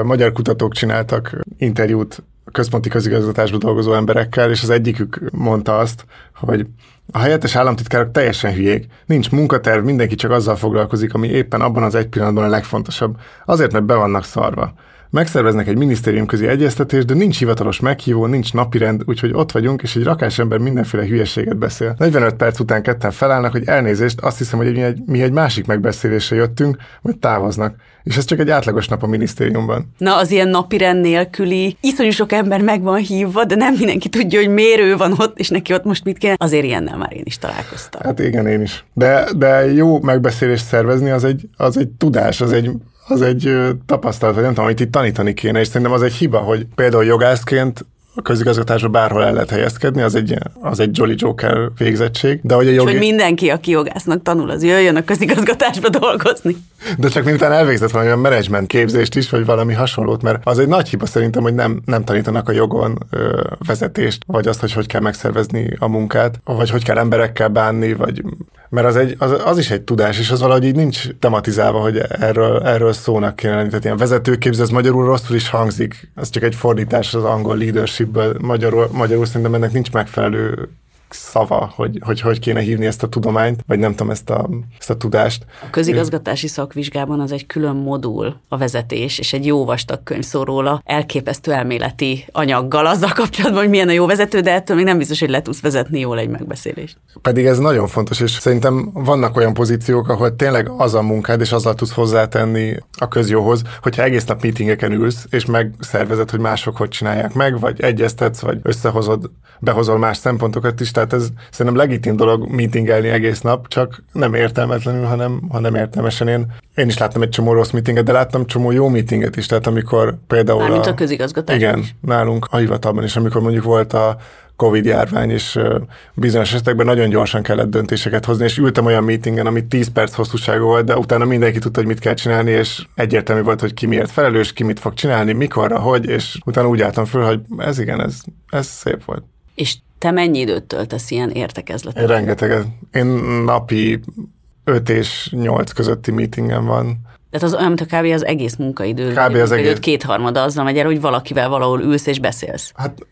magyar kutatók csináltak interjút központi közigazgatásban dolgozó emberekkel, és az egyikük mondta azt, hogy a helyettes államtitkárok teljesen hülyék. Nincs munkaterv, mindenki csak azzal foglalkozik, ami éppen abban az egy pillanatban a legfontosabb. Azért, mert be vannak szarva. Megszerveznek egy minisztériumközi egyeztetést, de nincs hivatalos meghívó, nincs napirend, úgyhogy ott vagyunk, és egy rakás ember mindenféle hülyeséget beszél. 45 perc után ketten felállnak, hogy elnézést, azt hiszem, hogy mi egy, mi egy másik megbeszélésre jöttünk, vagy távoznak. És ez csak egy átlagos nap a minisztériumban. Na, az ilyen napirend nélküli, iszonyú sok ember meg van hívva, de nem mindenki tudja, hogy miért ő van ott, és neki ott most mit kell. Azért ilyennel már én is találkoztam. Hát igen, én is. De, de jó megbeszélést szervezni, az egy, az egy tudás, az egy, az egy tapasztalat, vagy nem tudom, amit itt tanítani kéne, és szerintem az egy hiba, hogy például jogászként a közigazgatásban bárhol el lehet helyezkedni, az egy, az egy Jolly Joker végzettség, de hogy a És jogi... hogy mindenki, aki jogásznak tanul, az jöjjön a közigazgatásba dolgozni. De csak miután elvégzett valamilyen menedzsment képzést is, vagy valami hasonlót, mert az egy nagy hiba szerintem, hogy nem, nem tanítanak a jogon ö, vezetést, vagy azt, hogy hogy kell megszervezni a munkát, vagy hogy kell emberekkel bánni, vagy mert az, egy, az, az is egy tudás, és az valahogy így nincs tematizálva, hogy erről, erről szónak kéne lenni. Tehát ilyen vezetőképző, az magyarul rosszul is hangzik. Ez csak egy fordítás az angol leadershipből. Magyarul, magyarul szerintem ennek nincs megfelelő szava, hogy, hogy hogy kéne hívni ezt a tudományt, vagy nem tudom, ezt a, ezt a tudást. A közigazgatási szakvizsgában az egy külön modul a vezetés, és egy jó vastag könyv szól róla, elképesztő elméleti anyaggal azzal kapcsolatban, hogy milyen a jó vezető, de ettől még nem biztos, hogy le tudsz vezetni jól egy megbeszélést. Pedig ez nagyon fontos, és szerintem vannak olyan pozíciók, ahol tényleg az a munkád, és azzal tudsz hozzátenni a közjóhoz, hogyha egész nap meetingeken ülsz, és megszervezed, hogy mások hogy csinálják meg, vagy egyeztetsz, vagy összehozod, behozol más szempontokat is, tehát ez szerintem legitim dolog meetingelni egész nap, csak nem értelmetlenül, hanem, hanem értelmesen. Én, én is láttam egy csomó rossz meetinget, de láttam csomó jó meetinget is, tehát amikor például Mármint a közigazgatás Igen, is. nálunk a hivatalban is, amikor mondjuk volt a Covid járvány, és bizonyos esetekben nagyon gyorsan kellett döntéseket hozni, és ültem olyan meetingen, ami 10 perc hosszúságú volt, de utána mindenki tudta, hogy mit kell csinálni, és egyértelmű volt, hogy ki miért felelős, ki mit fog csinálni, mikorra, hogy, és utána úgy álltam föl, hogy ez igen, ez, ez szép volt. És te mennyi időt töltesz ilyen Én értekezleten? rengeteget. Én napi 5 és 8 közötti meetingen van. Tehát az olyan, mint a kb. az egész munkaidő. Kb. az munkaidőt egész. Kétharmada azzal megy el, hogy valakivel valahol ülsz és beszélsz. Hát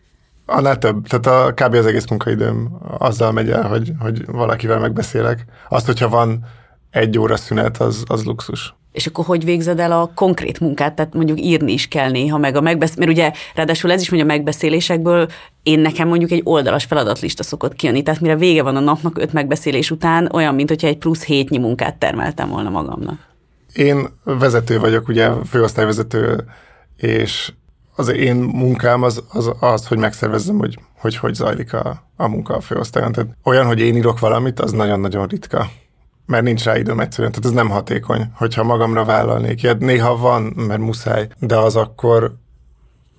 annál több. Tehát a, kb. az egész munkaidőm azzal megy el, hogy, hogy valakivel megbeszélek. Azt, hogyha van egy óra szünet, az, az luxus. És akkor hogy végzed el a konkrét munkát? Tehát mondjuk írni is kell néha, meg a megbesz... mert ugye ráadásul ez is mondja a megbeszélésekből, én nekem mondjuk egy oldalas feladatlista szokott kijönni, tehát mire vége van a napnak öt megbeszélés után, olyan, mint hogyha egy plusz hétnyi munkát termeltem volna magamnak. Én vezető vagyok, ugye főosztályvezető, és az én munkám az, az, az hogy megszervezzem, hogy hogy, hogy zajlik a, a munka a főosztályon. Tehát olyan, hogy én írok valamit, az nagyon-nagyon ritka. Mert nincs rá időm egyszerűen, tehát ez nem hatékony, hogyha magamra vállalnék ilyet. Néha van, mert muszáj, de az akkor,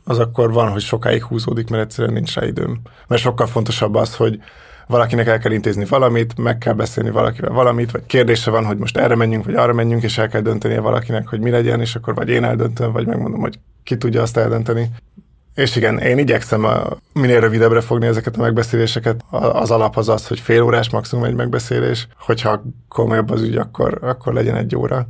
az akkor van, hogy sokáig húzódik, mert egyszerűen nincs rá időm. Mert sokkal fontosabb az, hogy valakinek el kell intézni valamit, meg kell beszélni valakivel valamit, vagy kérdése van, hogy most erre menjünk, vagy arra menjünk, és el kell döntenie valakinek, hogy mi legyen, és akkor vagy én eldöntöm, vagy megmondom, hogy ki tudja azt eldönteni. És igen, én igyekszem a, minél rövidebbre fogni ezeket a megbeszéléseket. Az alap az az, hogy fél órás maximum egy megbeszélés. Hogyha komolyabb az ügy, akkor, akkor legyen egy óra.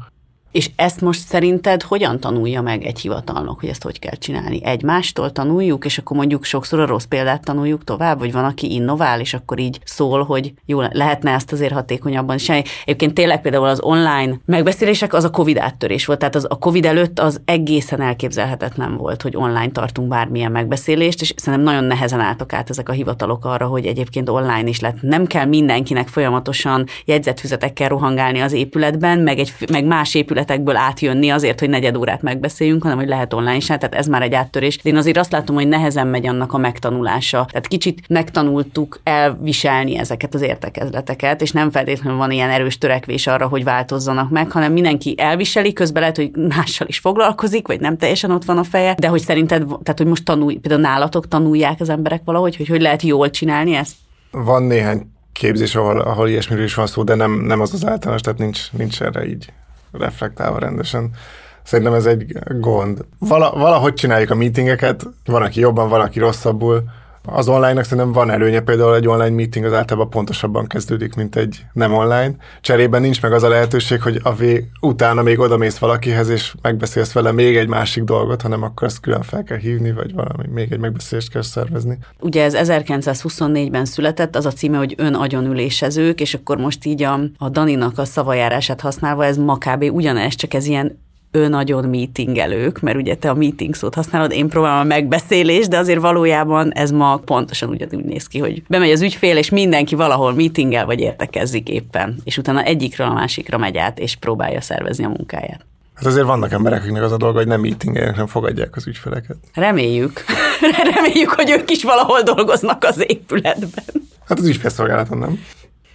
És ezt most szerinted hogyan tanulja meg egy hivatalnok, hogy ezt hogy kell csinálni? Egymástól tanuljuk, és akkor mondjuk sokszor a rossz példát tanuljuk tovább, vagy van, aki innovál, és akkor így szól, hogy jó, lehetne ezt azért hatékonyabban csinálni. Egyébként tényleg például az online megbeszélések az a Covid áttörés volt, tehát az a Covid előtt az egészen elképzelhetetlen volt, hogy online tartunk bármilyen megbeszélést, és szerintem nagyon nehezen álltak át ezek a hivatalok arra, hogy egyébként online is lett. Nem kell mindenkinek folyamatosan jegyzetfüzetekkel rohangálni az épületben, meg, egy, meg más épületben keretekből átjönni azért, hogy negyed órát megbeszéljünk, hanem hogy lehet online is, tehát ez már egy áttörés. De én azért azt látom, hogy nehezen megy annak a megtanulása. Tehát kicsit megtanultuk elviselni ezeket az értekezleteket, és nem feltétlenül van ilyen erős törekvés arra, hogy változzanak meg, hanem mindenki elviseli, közben lehet, hogy mással is foglalkozik, vagy nem teljesen ott van a feje, de hogy szerinted, tehát hogy most tanulj, például nálatok tanulják az emberek valahogy, hogy hogy lehet jól csinálni ezt? Van néhány képzés, ahol, ahol ilyesmiről is van szó, de nem, nem az az általános, tehát nincs, nincs erre így reflektálva rendesen. Szerintem ez egy gond. Vala, valahogy csináljuk a meetingeket, van, aki jobban, van, aki rosszabbul. Az online-nak szerintem van előnye, például egy online meeting az általában pontosabban kezdődik, mint egy nem online. Cserében nincs meg az a lehetőség, hogy a vég, utána még odamész valakihez, és megbeszélsz vele még egy másik dolgot, hanem akkor ezt külön fel kell hívni, vagy valami, még egy megbeszélést kell szervezni. Ugye ez 1924-ben született, az a címe, hogy ön agyonülésezők, és akkor most így a, a Daninak a szavajárását használva ez ma kb. ugyanez, csak ez ilyen ő nagyon meetingelők, mert ugye te a meeting szót használod, én próbálom a megbeszélés, de azért valójában ez ma pontosan ugyanúgy néz ki, hogy bemegy az ügyfél, és mindenki valahol meetingel vagy értekezik éppen, és utána egyikről a másikra megy át, és próbálja szervezni a munkáját. Hát azért vannak emberek, akiknek az a dolga, hogy nem meetingeljenek, nem fogadják az ügyfeleket. Reméljük. [LAUGHS] Reméljük, hogy ők is valahol dolgoznak az épületben. Hát az ügyfélszolgálaton nem.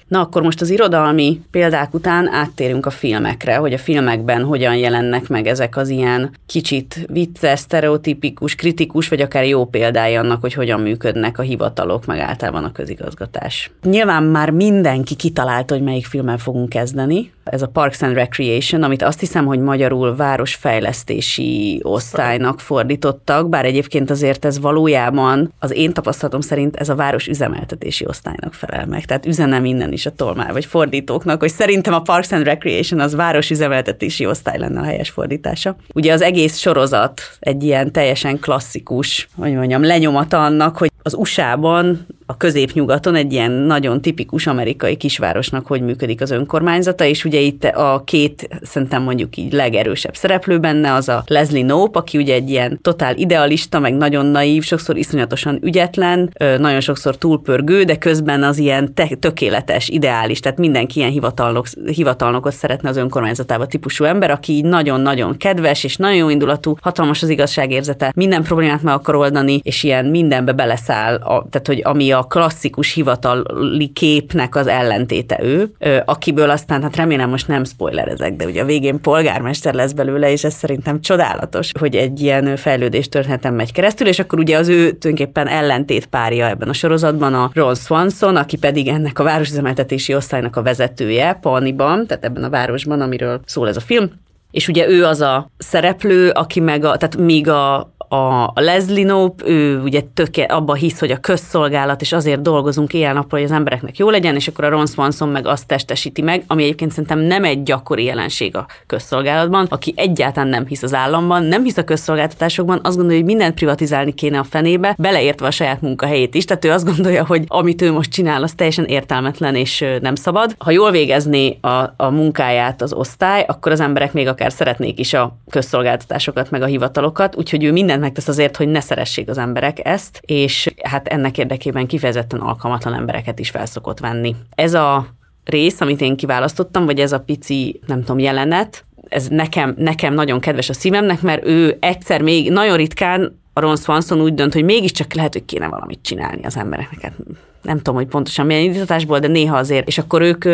Na akkor most az irodalmi példák után áttérünk a filmekre, hogy a filmekben hogyan jelennek meg ezek az ilyen kicsit vicces, sztereotipikus, kritikus, vagy akár jó példái annak, hogy hogyan működnek a hivatalok, meg általában a közigazgatás. Nyilván már mindenki kitalálta, hogy melyik filmmel fogunk kezdeni. Ez a Parks and Recreation, amit azt hiszem, hogy magyarul városfejlesztési osztálynak fordítottak, bár egyébként azért ez valójában az én tapasztalatom szerint ez a város üzemeltetési osztálynak felel meg. Tehát üzenem innen is a tolmár, vagy fordítóknak, hogy szerintem a Parks and Recreation az városüzemeltetési osztály lenne a helyes fordítása. Ugye az egész sorozat egy ilyen teljesen klasszikus, hogy mondjam, lenyomata annak, hogy az USA-ban a középnyugaton egy ilyen nagyon tipikus amerikai kisvárosnak hogy működik az önkormányzata, és ugye itt a két, szerintem mondjuk így legerősebb szereplő benne, az a Leslie Knope, aki ugye egy ilyen totál idealista, meg nagyon naív, sokszor iszonyatosan ügyetlen, nagyon sokszor túlpörgő, de közben az ilyen te- tökéletes, ideális, tehát mindenki ilyen hivatalnok, hivatalnokot szeretne az önkormányzatába típusú ember, aki így nagyon-nagyon kedves és nagyon jó indulatú, hatalmas az igazságérzete, minden problémát meg akar oldani, és ilyen mindenbe beleszáll, a, tehát hogy ami a klasszikus hivatali képnek az ellentéte ő, akiből aztán, hát remélem most nem spoilerezek, de ugye a végén polgármester lesz belőle, és ez szerintem csodálatos, hogy egy ilyen fejlődés történetem megy keresztül, és akkor ugye az ő tulajdonképpen ellentét párja ebben a sorozatban a Ron Swanson, aki pedig ennek a városüzemeltetési osztálynak a vezetője, Paniban, tehát ebben a városban, amiről szól ez a film, és ugye ő az a szereplő, aki meg a, tehát míg a, a Leslie Knope, ő ugye töké, abba hisz, hogy a közszolgálat, és azért dolgozunk éjjel-nappal, hogy az embereknek jó legyen, és akkor a Ron Swanson meg azt testesíti meg, ami egyébként szerintem nem egy gyakori jelenség a közszolgálatban, aki egyáltalán nem hisz az államban, nem hisz a közszolgáltatásokban, azt gondolja, hogy mindent privatizálni kéne a fenébe, beleértve a saját munkahelyét is, tehát ő azt gondolja, hogy amit ő most csinál, az teljesen értelmetlen és nem szabad. Ha jól végezné a, a munkáját az osztály, akkor az emberek még akár szeretnék is a közszolgáltatásokat, meg a hivatalokat, úgyhogy ő minden mindent megtesz azért, hogy ne szeressék az emberek ezt, és hát ennek érdekében kifejezetten alkalmatlan embereket is felszokott venni. Ez a rész, amit én kiválasztottam, vagy ez a pici, nem tudom, jelenet, ez nekem, nekem nagyon kedves a szívemnek, mert ő egyszer még nagyon ritkán a Ron Swanson úgy dönt, hogy mégiscsak lehet, hogy kéne valamit csinálni az embereknek. Nem tudom, hogy pontosan milyen indítatásból, de néha azért. És akkor ők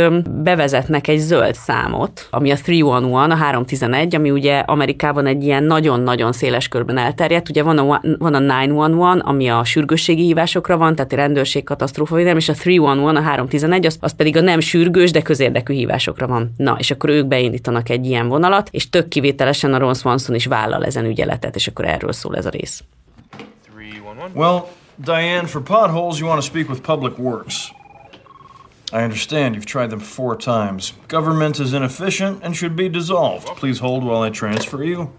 bevezetnek egy zöld számot, ami a 311, a 311, ami ugye Amerikában egy ilyen nagyon-nagyon széles körben elterjedt. Ugye van a, van a 911, ami a sürgősségi hívásokra van, tehát a rendőrség, katasztrófa védelem, és a 311, a 311, az, az pedig a nem sürgős, de közérdekű hívásokra van. Na, és akkor ők beindítanak egy ilyen vonalat, és tök kivételesen a Ron Swanson is vállal ezen ügyeletet, és akkor erről szól ez a rész. Well, Diane, for potholes, you want to speak with Public Works. I understand you've tried them four times. Government is inefficient and should be dissolved. Please hold while I transfer you.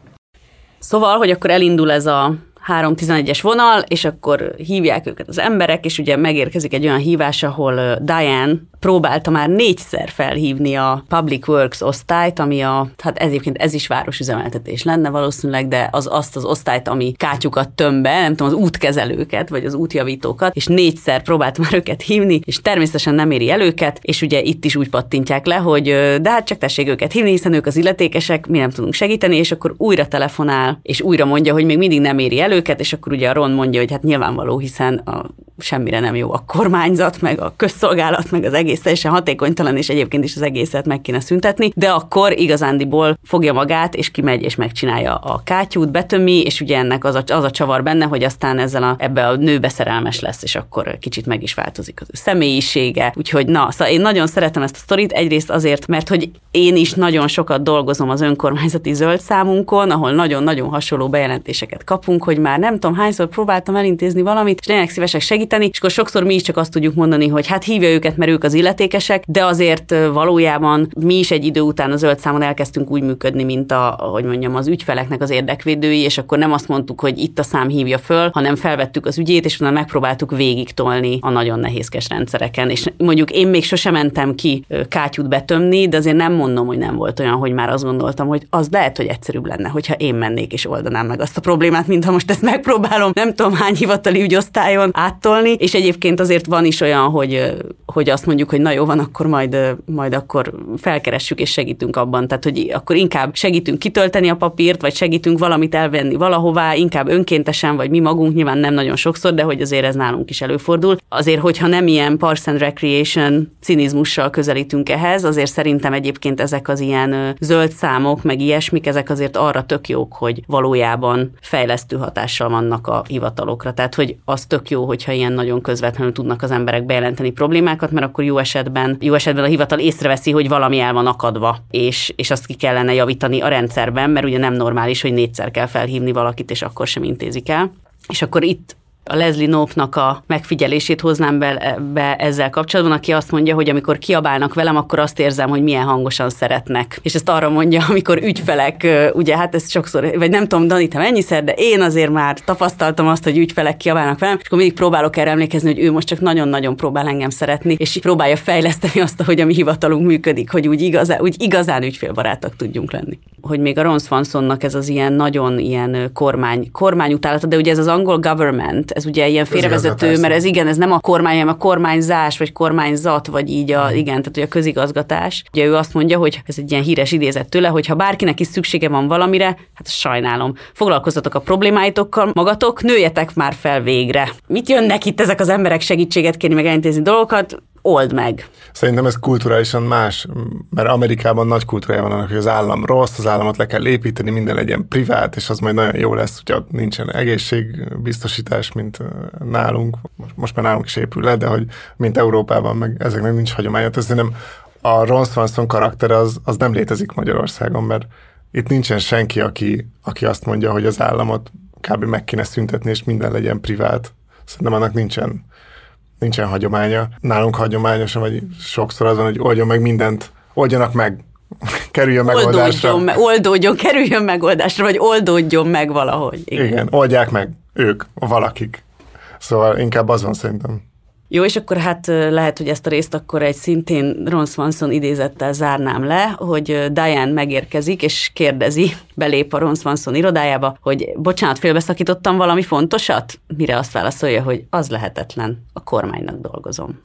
Szóval, hogy akkor elindul ez a 311-es vonal, és akkor hívják őket az emberek, és ugye megérkezik egy olyan hívás, ahol Diane próbálta már négyszer felhívni a Public Works osztályt, ami a, hát ez egyébként ez is városüzemeltetés lenne valószínűleg, de az azt az osztályt, ami kátyukat tömbe, nem tudom, az útkezelőket, vagy az útjavítókat, és négyszer próbált már őket hívni, és természetesen nem éri el őket, és ugye itt is úgy pattintják le, hogy de hát csak tessék őket hívni, hiszen ők az illetékesek, mi nem tudunk segíteni, és akkor újra telefonál, és újra mondja, hogy még mindig nem éri el őket, és akkor ugye a Ron mondja, hogy hát nyilvánvaló, hiszen a semmire nem jó a kormányzat, meg a közszolgálat, meg az egész teljesen hatékonytalan, és egyébként is az egészet meg kéne szüntetni, de akkor igazándiból fogja magát, és kimegy, és megcsinálja a kátyút, betömi, és ugye ennek az a, az a csavar benne, hogy aztán ezzel a, ebbe a nő beszerelmes lesz, és akkor kicsit meg is változik az ő személyisége. Úgyhogy na, szóval én nagyon szeretem ezt a sztorit, egyrészt azért, mert hogy én is nagyon sokat dolgozom az önkormányzati zöld számunkon, ahol nagyon-nagyon hasonló bejelentéseket kapunk, hogy már nem tudom, hányszor próbáltam elintézni valamit, és lennek szívesek segíteni, és akkor sokszor mi is csak azt tudjuk mondani, hogy hát hívja őket, mert ők az illetékesek, de azért valójában mi is egy idő után a zöld számon elkezdtünk úgy működni, mint a, hogy mondjam, az ügyfeleknek az érdekvédői, és akkor nem azt mondtuk, hogy itt a szám hívja föl, hanem felvettük az ügyét, és utána megpróbáltuk végig tolni a nagyon nehézkes rendszereken. És mondjuk én még sosem mentem ki kátyút betömni, de azért nem mondom, hogy nem volt olyan, hogy már azt gondoltam, hogy az lehet, hogy egyszerűbb lenne, hogyha én mennék és oldanám meg azt a problémát, mint ha most ezt megpróbálom, nem tudom hány hivatali ügyosztályon áttolni, és egyébként azért van is olyan, hogy, hogy azt mondjuk, hogy na jó van, akkor majd, majd akkor felkeressük és segítünk abban. Tehát, hogy akkor inkább segítünk kitölteni a papírt, vagy segítünk valamit elvenni valahová, inkább önkéntesen, vagy mi magunk, nyilván nem nagyon sokszor, de hogy azért ez nálunk is előfordul. Azért, hogyha nem ilyen Parks and Recreation cinizmussal közelítünk ehhez, azért szerintem egyébként ezek az ilyen zöld számok, meg ilyesmik, ezek azért arra tök jók, hogy valójában fejlesztő hatással vannak a hivatalokra. Tehát, hogy az tök jó, hogyha ilyen nagyon közvetlenül tudnak az emberek bejelenteni problémákat, mert akkor jó esetben, jó esetben a hivatal észreveszi, hogy valami el van akadva, és, és azt ki kellene javítani a rendszerben, mert ugye nem normális, hogy négyszer kell felhívni valakit, és akkor sem intézik el. És akkor itt a Leslie Knope-nak a megfigyelését hoznám be, be ezzel kapcsolatban, aki azt mondja, hogy amikor kiabálnak velem, akkor azt érzem, hogy milyen hangosan szeretnek. És ezt arra mondja, [LAUGHS] amikor ügyfelek, ugye hát ez sokszor, vagy nem tudom, Dani, te mennyiszer, de én azért már tapasztaltam azt, hogy ügyfelek kiabálnak velem, és akkor mindig próbálok erre emlékezni, hogy ő most csak nagyon-nagyon próbál engem szeretni, és próbálja fejleszteni azt, hogy a mi hivatalunk működik, hogy úgy igazán, úgy igazán ügyfélbarátok tudjunk lenni. Hogy még a Ron Swansonnak ez az ilyen nagyon ilyen kormány, kormányutálata, de ugye ez az angol government, ez ugye ilyen félrevezető, mert ez igen, ez nem a kormány, hanem a kormányzás, vagy kormányzat, vagy így a, mm. igen, tehát hogy a közigazgatás. Ugye ő azt mondja, hogy ez egy ilyen híres idézet tőle, hogy ha bárkinek is szüksége van valamire, hát sajnálom, foglalkozzatok a problémáitokkal, magatok, nőjetek már fel végre. Mit jönnek itt ezek az emberek segítséget kérni, meg elintézni dolgokat? Old meg. Szerintem ez kulturálisan más, mert Amerikában nagy kultúrája van annak, hogy az állam rossz, az államot le kell építeni, minden legyen privát, és az majd nagyon jó lesz, hogyha nincsen egészségbiztosítás, mint nálunk. Most már nálunk is épül le, de hogy mint Európában, meg ezeknek nincs hagyománya. Ez nem a Ron Swanson karaktere az, az nem létezik Magyarországon, mert itt nincsen senki, aki, aki azt mondja, hogy az államot kb. meg kéne szüntetni, és minden legyen privát. Szerintem annak nincsen nincsen hagyománya. Nálunk hagyományosan, vagy sokszor az van, hogy oldjon meg mindent, oldjanak meg, [LAUGHS] kerüljön megoldásra. Oldódjon, me, oldódjon, kerüljön megoldásra, vagy oldódjon meg valahogy. Igen. Igen, oldják meg ők, valakik. Szóval inkább az van szerintem. Jó, és akkor hát lehet, hogy ezt a részt akkor egy szintén Ron Swanson idézettel zárnám le, hogy Diane megérkezik, és kérdezi, [LAUGHS] belép a Ron Swanson irodájába, hogy bocsánat, félbeszakítottam valami fontosat? Mire azt válaszolja, hogy az lehetetlen, a kormánynak dolgozom.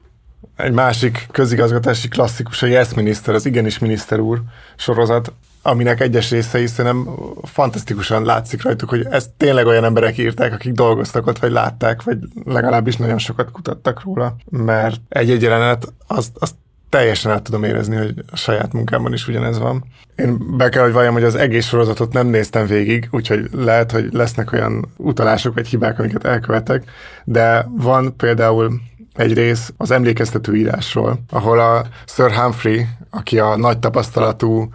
Egy másik közigazgatási klasszikus, a Yes Minister, az Igenis Miniszter úr sorozat, aminek egyes részei szerintem fantasztikusan látszik rajtuk, hogy ezt tényleg olyan emberek írták, akik dolgoztak ott, vagy látták, vagy legalábbis nagyon sokat kutattak róla, mert egy-egy jelenet, azt, azt teljesen át tudom érezni, hogy a saját munkámban is ugyanez van. Én be kell, hogy valljam, hogy az egész sorozatot nem néztem végig, úgyhogy lehet, hogy lesznek olyan utalások vagy hibák, amiket elkövetek, de van például egy rész az emlékeztető írásról, ahol a Sir Humphrey, aki a nagy tapasztalatú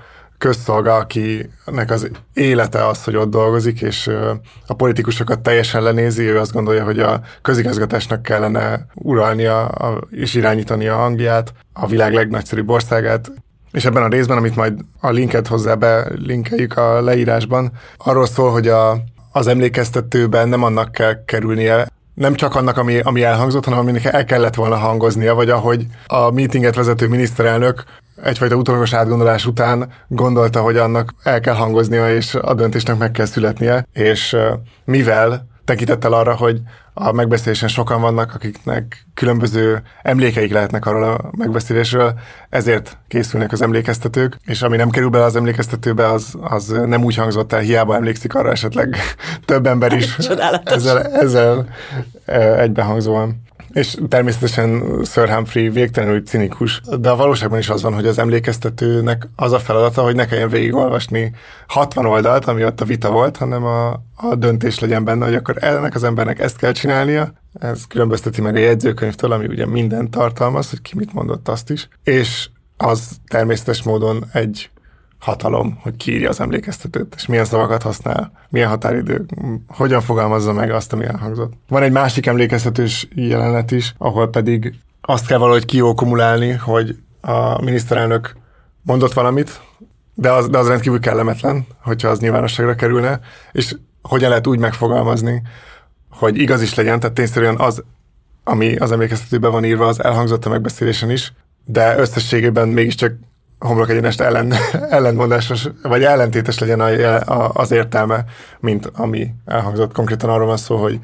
közszolga, akinek az élete az, hogy ott dolgozik, és a politikusokat teljesen lenézi, ő azt gondolja, hogy a közigazgatásnak kellene uralnia és irányítani a hangját, a világ legnagyszerűbb országát, és ebben a részben, amit majd a linket hozzá belinkeljük a leírásban, arról szól, hogy a, az emlékeztetőben nem annak kell kerülnie, nem csak annak, ami, ami elhangzott, hanem aminek el kellett volna hangoznia, vagy ahogy a meetinget vezető miniszterelnök egyfajta utolagos átgondolás után gondolta, hogy annak el kell hangoznia, és a döntésnek meg kell születnie, és mivel tekintettel arra, hogy a megbeszélésen sokan vannak, akiknek különböző emlékeik lehetnek arról a megbeszélésről, ezért készülnek az emlékeztetők, és ami nem kerül bele az emlékeztetőbe, az, az nem úgy hangzott el, hiába emlékszik arra esetleg [LAUGHS] több ember is [LAUGHS] ezzel, ezzel egybehangzóan. És természetesen Sir Humphrey végtelenül cinikus, de a valóságban is az van, hogy az emlékeztetőnek az a feladata, hogy ne kelljen végigolvasni 60 oldalt, ami ott a vita volt, hanem a, a döntés legyen benne, hogy akkor ennek az embernek ezt kell csinálnia, ez különbözteti meg a jegyzőkönyvtől, ami ugye minden tartalmaz, hogy ki mit mondott azt is, és az természetes módon egy hatalom, hogy kiírja az emlékeztetőt, és milyen szavakat használ, milyen határidő, hogyan fogalmazza meg azt, ami elhangzott. Van egy másik emlékeztetős jelenet is, ahol pedig azt kell valahogy kiókumulálni, hogy a miniszterelnök mondott valamit, de az, de az rendkívül kellemetlen, hogyha az nyilvánosságra kerülne, és hogyan lehet úgy megfogalmazni, hogy igaz is legyen, tehát tényszerűen az, ami az emlékeztetőben van írva, az elhangzott a megbeszélésen is, de összességében mégiscsak homlok egyenest ellen, [LAUGHS] ellentmondásos, vagy ellentétes legyen a, a, az értelme, mint ami elhangzott. Konkrétan arról van szó, hogy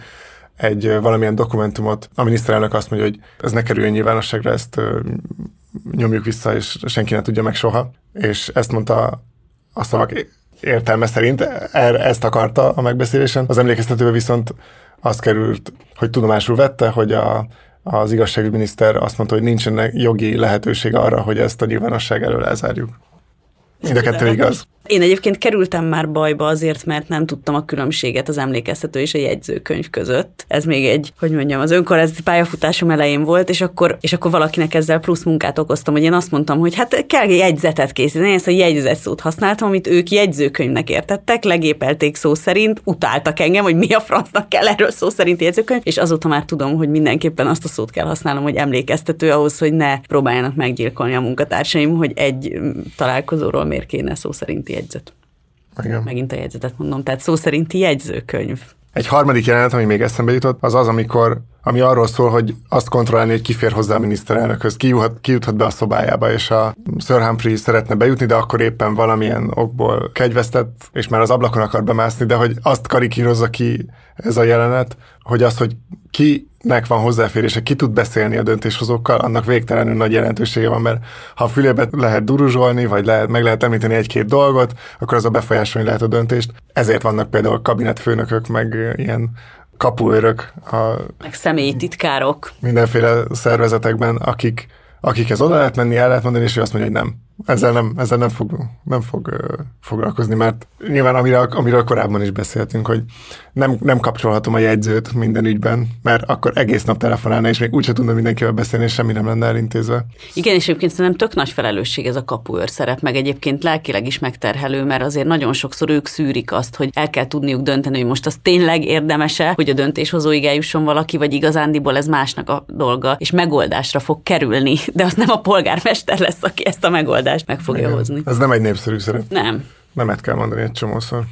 egy valamilyen dokumentumot, a miniszterelnök azt mondja, hogy ez ne kerüljön nyilvánosságra, ezt nyomjuk vissza, és senki ne tudja meg soha. És ezt mondta a szavak értelme szerint, er, ezt akarta a megbeszélésen. Az emlékeztetőbe viszont azt került, hogy tudomásul vette, hogy a az igazságügyminiszter azt mondta, hogy nincsen jogi lehetőség arra, hogy ezt a nyilvánosság elől elzárjuk. Mind a kettő igaz. Én egyébként kerültem már bajba azért, mert nem tudtam a különbséget az emlékeztető és a jegyzőkönyv között. Ez még egy, hogy mondjam, az önkormányzati pályafutásom elején volt, és akkor, és akkor valakinek ezzel plusz munkát okoztam, hogy én azt mondtam, hogy hát kell jegyzetet készíteni, én ezt a jegyzet szót használtam, amit ők jegyzőkönyvnek értettek, legépelték szó szerint, utáltak engem, hogy mi a francnak kell erről szó szerint jegyzőkönyv, és azóta már tudom, hogy mindenképpen azt a szót kell használnom, hogy emlékeztető ahhoz, hogy ne próbáljanak meggyilkolni a munkatársaim, hogy egy mm, találkozóról miért kéne szó szerint jegyzet. Igen. Megint a jegyzetet mondom, tehát szó szerinti jegyzőkönyv. Egy harmadik jelenet, ami még eszembe jutott, az az, amikor, ami arról szól, hogy azt kontrollálni, hogy ki fér hozzá a miniszterelnökhöz, ki juthat, ki juthat be a szobájába, és a Sir Humphrey szeretne bejutni, de akkor éppen valamilyen okból kegyvesztett, és már az ablakon akar bemászni, de hogy azt karikírozza ki ez a jelenet, hogy az, hogy ki nek van hozzáférése, ki tud beszélni a döntéshozókkal, annak végtelenül nagy jelentősége van, mert ha a fülébe lehet duruzsolni, vagy lehet, meg lehet említeni egy-két dolgot, akkor az a befolyásolni lehet a döntést. Ezért vannak például kabinetfőnökök, meg ilyen kapuőrök. A meg személyi titkárok. Mindenféle szervezetekben, akik, akikhez oda lehet menni, el lehet mondani, és ő azt mondja, hogy nem ezzel nem, ezzel nem fog, nem fog uh, foglalkozni, mert nyilván amiről, amiről korábban is beszéltünk, hogy nem, nem kapcsolhatom a jegyzőt minden ügyben, mert akkor egész nap telefonálna, és még úgyse tudna mindenkivel beszélni, és semmi nem lenne elintézve. Igen, és egyébként szerintem tök nagy felelősség ez a kapuőr szerep, meg egyébként lelkileg is megterhelő, mert azért nagyon sokszor ők szűrik azt, hogy el kell tudniuk dönteni, hogy most az tényleg érdemese, hogy a döntéshozóig eljusson valaki, vagy igazándiból ez másnak a dolga, és megoldásra fog kerülni, de az nem a polgármester lesz, aki ezt a megoldást megoldást meg fogja Igen. hozni. Ez nem egy népszerű szerep. Nem. Nemet kell mondani egy csomószor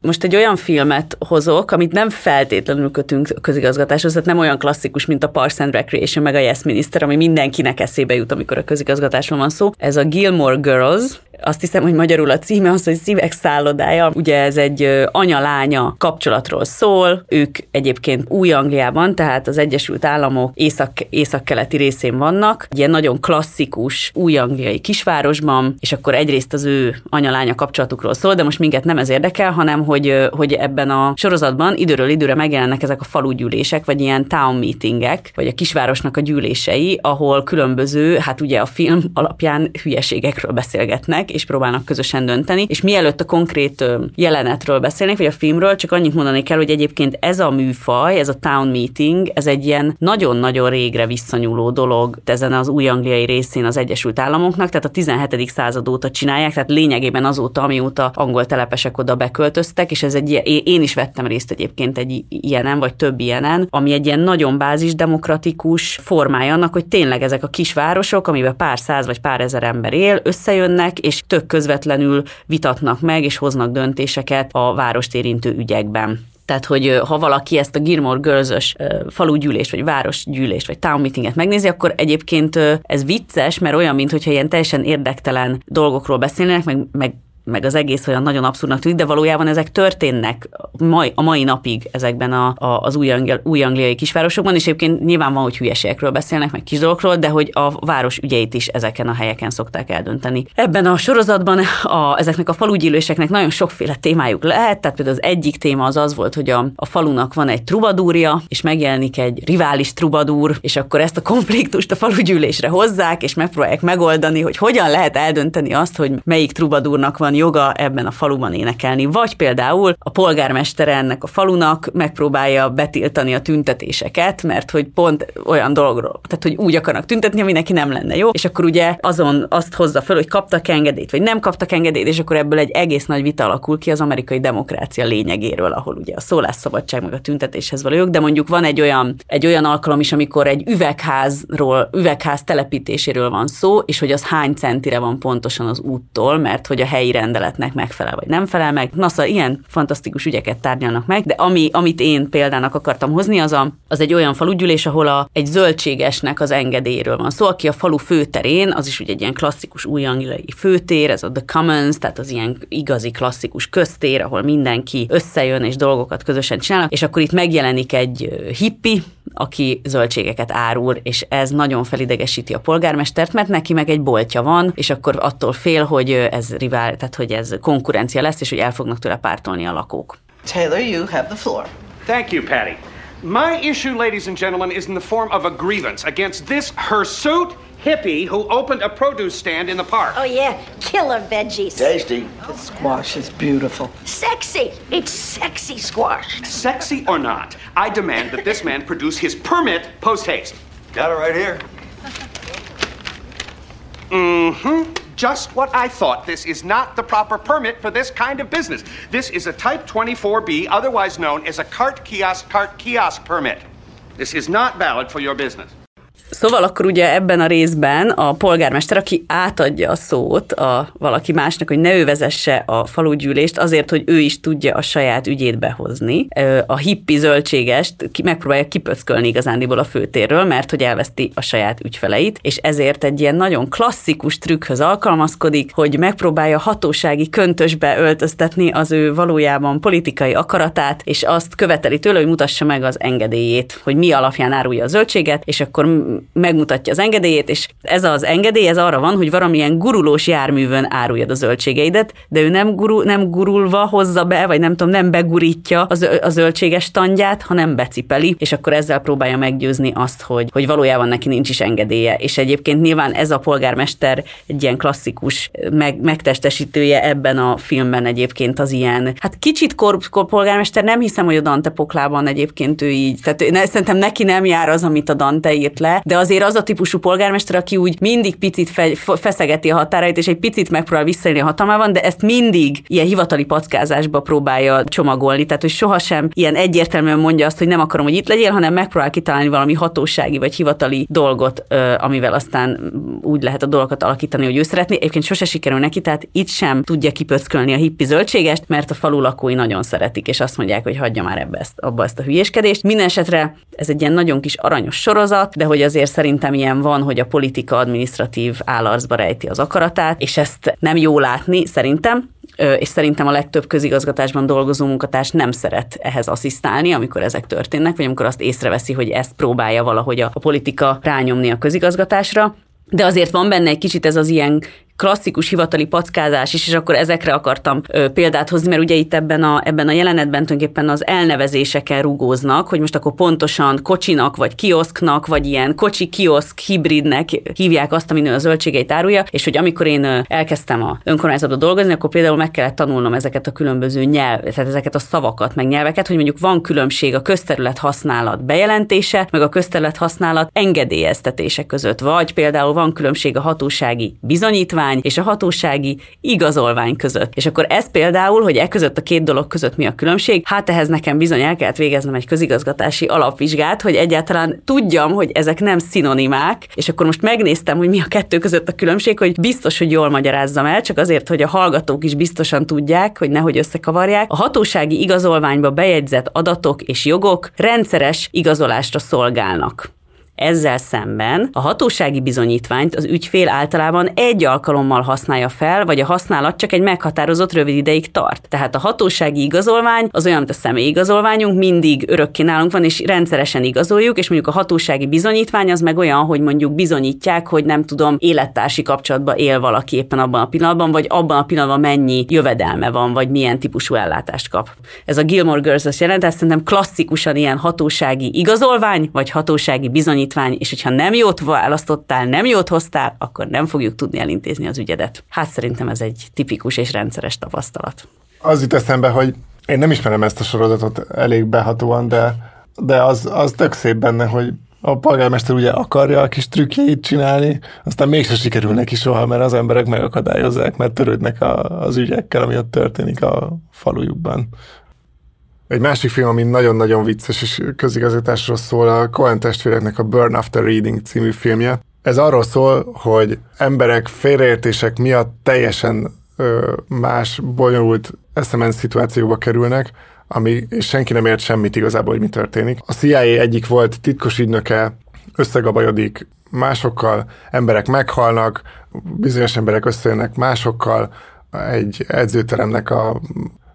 most egy olyan filmet hozok, amit nem feltétlenül kötünk közigazgatáshoz, tehát nem olyan klasszikus, mint a Parks and Recreation, meg a Yes Minister, ami mindenkinek eszébe jut, amikor a közigazgatásról van szó. Ez a Gilmore Girls, azt hiszem, hogy magyarul a címe az, hogy Szívek szállodája. Ugye ez egy anya-lánya kapcsolatról szól. Ők egyébként Új-Angliában, tehát az Egyesült Államok észak, északkeleti részén vannak. Egy ilyen nagyon klasszikus új-angliai kisvárosban, és akkor egyrészt az ő anya-lánya kapcsolatukról szól, de most minket nem ez érdekel, hanem hogy, hogy ebben a sorozatban időről időre megjelennek ezek a falugyűlések, vagy ilyen town meetingek, vagy a kisvárosnak a gyűlései, ahol különböző, hát ugye a film alapján hülyeségekről beszélgetnek, és próbálnak közösen dönteni. És mielőtt a konkrét jelenetről beszélnék, vagy a filmről, csak annyit mondani kell, hogy egyébként ez a műfaj, ez a town meeting, ez egy ilyen nagyon-nagyon régre visszanyúló dolog ezen az új angliai részén az Egyesült Államoknak, tehát a 17. század óta csinálják, tehát lényegében azóta, amióta angol telepesek oda beköltöztek, és ez egy én is vettem részt egyébként egy ilyenen, vagy több ilyenen, ami egy ilyen nagyon bázis demokratikus formája annak, hogy tényleg ezek a kisvárosok, amiben pár száz vagy pár ezer ember él, összejönnek, és tök közvetlenül vitatnak meg, és hoznak döntéseket a várost érintő ügyekben. Tehát, hogy ha valaki ezt a Gilmore Girls-ös falugyűlést, vagy városgyűlést, vagy town meetinget megnézi, akkor egyébként ez vicces, mert olyan, mintha ilyen teljesen érdektelen dolgokról beszélnek, meg, meg meg az egész olyan nagyon abszurdnak tűnik, de valójában ezek történnek mai, a mai napig ezekben a, a, az új, angli, új angliai kisvárosokban, és egyébként nyilván van, hogy hülyeségekről beszélnek, meg kis dolgokról, de hogy a város ügyeit is ezeken a helyeken szokták eldönteni. Ebben a sorozatban a, ezeknek a falugyűléseknek nagyon sokféle témájuk lehet, tehát például az egyik téma az az volt, hogy a, a falunak van egy trubadúrja, és megjelenik egy rivális trubadúr, és akkor ezt a konfliktust a falugyűlésre hozzák, és megpróbálják megoldani, hogy hogyan lehet eldönteni azt, hogy melyik trubadúrnak van joga ebben a faluban énekelni. Vagy például a polgármestere ennek a falunak megpróbálja betiltani a tüntetéseket, mert hogy pont olyan dologról, tehát hogy úgy akarnak tüntetni, ami neki nem lenne jó, és akkor ugye azon azt hozza föl, hogy kaptak engedélyt, vagy nem kaptak engedélyt, és akkor ebből egy egész nagy vita alakul ki az amerikai demokrácia lényegéről, ahol ugye a szólásszabadság meg a tüntetéshez való jog, de mondjuk van egy olyan, egy olyan alkalom is, amikor egy üvegházról, üvegház telepítéséről van szó, és hogy az hány centire van pontosan az úttól, mert hogy a helyi rend rendeletnek megfelel vagy nem felel meg. Na szóval ilyen fantasztikus ügyeket tárgyalnak meg, de ami, amit én példának akartam hozni, az, a, az egy olyan falugyűlés, ahol a, egy zöldségesnek az engedélyről van szó, szóval, aki a falu főterén, az is ugye egy ilyen klasszikus új angliai főtér, ez a The Commons, tehát az ilyen igazi klasszikus köztér, ahol mindenki összejön és dolgokat közösen csinálnak, és akkor itt megjelenik egy hippi, aki zöldségeket árul, és ez nagyon felidegesíti a polgármestert, mert neki meg egy boltja van, és akkor attól fél, hogy ez rivál, tehát hogy ez konkurencia lesz, és hogy el fognak tőle pártolni a lakók. Taylor, you have the floor. Thank you, Patty. My issue, ladies and gentlemen, is in the form of a grievance against this hirsute hippie who opened a produce stand in the park. Oh, yeah. Killer veggies. Tasty. The squash is beautiful. Sexy. It's sexy squash. Sexy or not, I demand that this man produce his permit post haste. Got it right here. Mm hmm. Just what I thought. This is not the proper permit for this kind of business. This is a Type 24B, otherwise known as a cart kiosk cart kiosk permit. This is not valid for your business. Szóval akkor ugye ebben a részben a polgármester, aki átadja a szót a valaki másnak, hogy ne ő vezesse a falugyűlést, azért, hogy ő is tudja a saját ügyét behozni. A hippi zöldségest megpróbálja kipöckölni igazándiból a főtérről, mert hogy elveszti a saját ügyfeleit, és ezért egy ilyen nagyon klasszikus trükkhöz alkalmazkodik, hogy megpróbálja hatósági köntösbe öltöztetni az ő valójában politikai akaratát, és azt követeli tőle, hogy mutassa meg az engedélyét, hogy mi alapján árulja a zöldséget, és akkor megmutatja az engedélyét, és ez az engedély, ez arra van, hogy valamilyen gurulós járművön áruljad a zöldségeidet, de ő nem, guru, nem gurulva hozza be, vagy nem tudom, nem begurítja az, a zöldséges tandját, hanem becipeli, és akkor ezzel próbálja meggyőzni azt, hogy, hogy valójában neki nincs is engedélye. És egyébként nyilván ez a polgármester egy ilyen klasszikus meg, megtestesítője ebben a filmben egyébként az ilyen, hát kicsit korrupt polgármester, nem hiszem, hogy a Dante poklában egyébként ő így, tehát ne, szerintem neki nem jár az, amit a Dante írt le, de azért az a típusú polgármester, aki úgy mindig picit fe, feszegeti a határait, és egy picit megpróbál visszaélni a hatalmában, de ezt mindig ilyen hivatali packázásba próbálja csomagolni, tehát hogy sohasem ilyen egyértelműen mondja azt, hogy nem akarom, hogy itt legyél, hanem megpróbál kitalálni valami hatósági vagy hivatali dolgot, amivel aztán úgy lehet a dolgokat alakítani, hogy ő szeretné. Egyébként sose sikerül neki, tehát itt sem tudja kipöckölni a hippi zöldségest, mert a falu lakói nagyon szeretik, és azt mondják, hogy hagyja már ebbe ezt, abba ezt a hülyéskedést. Minden esetre ez egy ilyen nagyon kis aranyos sorozat, de hogy azért szerintem ilyen van, hogy a politika administratív állarcba rejti az akaratát, és ezt nem jó látni, szerintem, és szerintem a legtöbb közigazgatásban dolgozó munkatárs nem szeret ehhez asszisztálni, amikor ezek történnek, vagy amikor azt észreveszi, hogy ezt próbálja valahogy a, politika rányomni a közigazgatásra. De azért van benne egy kicsit ez az ilyen klasszikus hivatali packázás is, és akkor ezekre akartam ö, példát hozni, mert ugye itt ebben a, ebben a jelenetben tulajdonképpen az elnevezéseken rugóznak, hogy most akkor pontosan kocsinak, vagy kioszknak, vagy ilyen kocsi kioszk hibridnek hívják azt, ami a zöldségeit árulja, és hogy amikor én elkezdtem a önkormányzatba dolgozni, akkor például meg kellett tanulnom ezeket a különböző nyelv, tehát ezeket a szavakat, meg nyelveket, hogy mondjuk van különbség a közterület használat bejelentése, meg a közterület használat engedélyeztetése között, vagy például van különbség a hatósági bizonyítvány, bizonyítvány és a hatósági igazolvány között. És akkor ez például, hogy e között a két dolog között mi a különbség, hát ehhez nekem bizony el kellett végeznem egy közigazgatási alapvizsgát, hogy egyáltalán tudjam, hogy ezek nem szinonimák, és akkor most megnéztem, hogy mi a kettő között a különbség, hogy biztos, hogy jól magyarázzam el, csak azért, hogy a hallgatók is biztosan tudják, hogy nehogy összekavarják. A hatósági igazolványba bejegyzett adatok és jogok rendszeres igazolásra szolgálnak. Ezzel szemben a hatósági bizonyítványt az ügyfél általában egy alkalommal használja fel, vagy a használat csak egy meghatározott rövid ideig tart. Tehát a hatósági igazolvány az olyan, mint a személyi igazolványunk, mindig örökké nálunk van, és rendszeresen igazoljuk, és mondjuk a hatósági bizonyítvány az meg olyan, hogy mondjuk bizonyítják, hogy nem tudom, élettársi kapcsolatban él valaki éppen abban a pillanatban, vagy abban a pillanatban mennyi jövedelme van, vagy milyen típusú ellátást kap. Ez a Gilmore Girls jelent, ezt szerintem klasszikusan ilyen hatósági igazolvány, vagy hatósági bizonyítvány bizonyítvány, és hogyha nem jót választottál, nem jót hoztál, akkor nem fogjuk tudni elintézni az ügyedet. Hát szerintem ez egy tipikus és rendszeres tapasztalat. Az jut eszembe, hogy én nem ismerem ezt a sorozatot elég behatóan, de, de az, az tök szép benne, hogy a polgármester ugye akarja a kis trükkjeit csinálni, aztán mégse sikerül neki soha, mert az emberek megakadályozzák, mert törődnek a, az ügyekkel, ami ott történik a falujukban. Egy másik film, ami nagyon-nagyon vicces és közigazgatásról szól, a Coen testvéreknek a Burn After Reading című filmje. Ez arról szól, hogy emberek félreértések miatt teljesen ö, más, bonyolult eszement szituációba kerülnek, ami, és senki nem ért semmit igazából, hogy mi történik. A CIA egyik volt titkos ügynöke, összegabajodik másokkal, emberek meghalnak, bizonyos emberek összejönnek másokkal, egy edzőteremnek a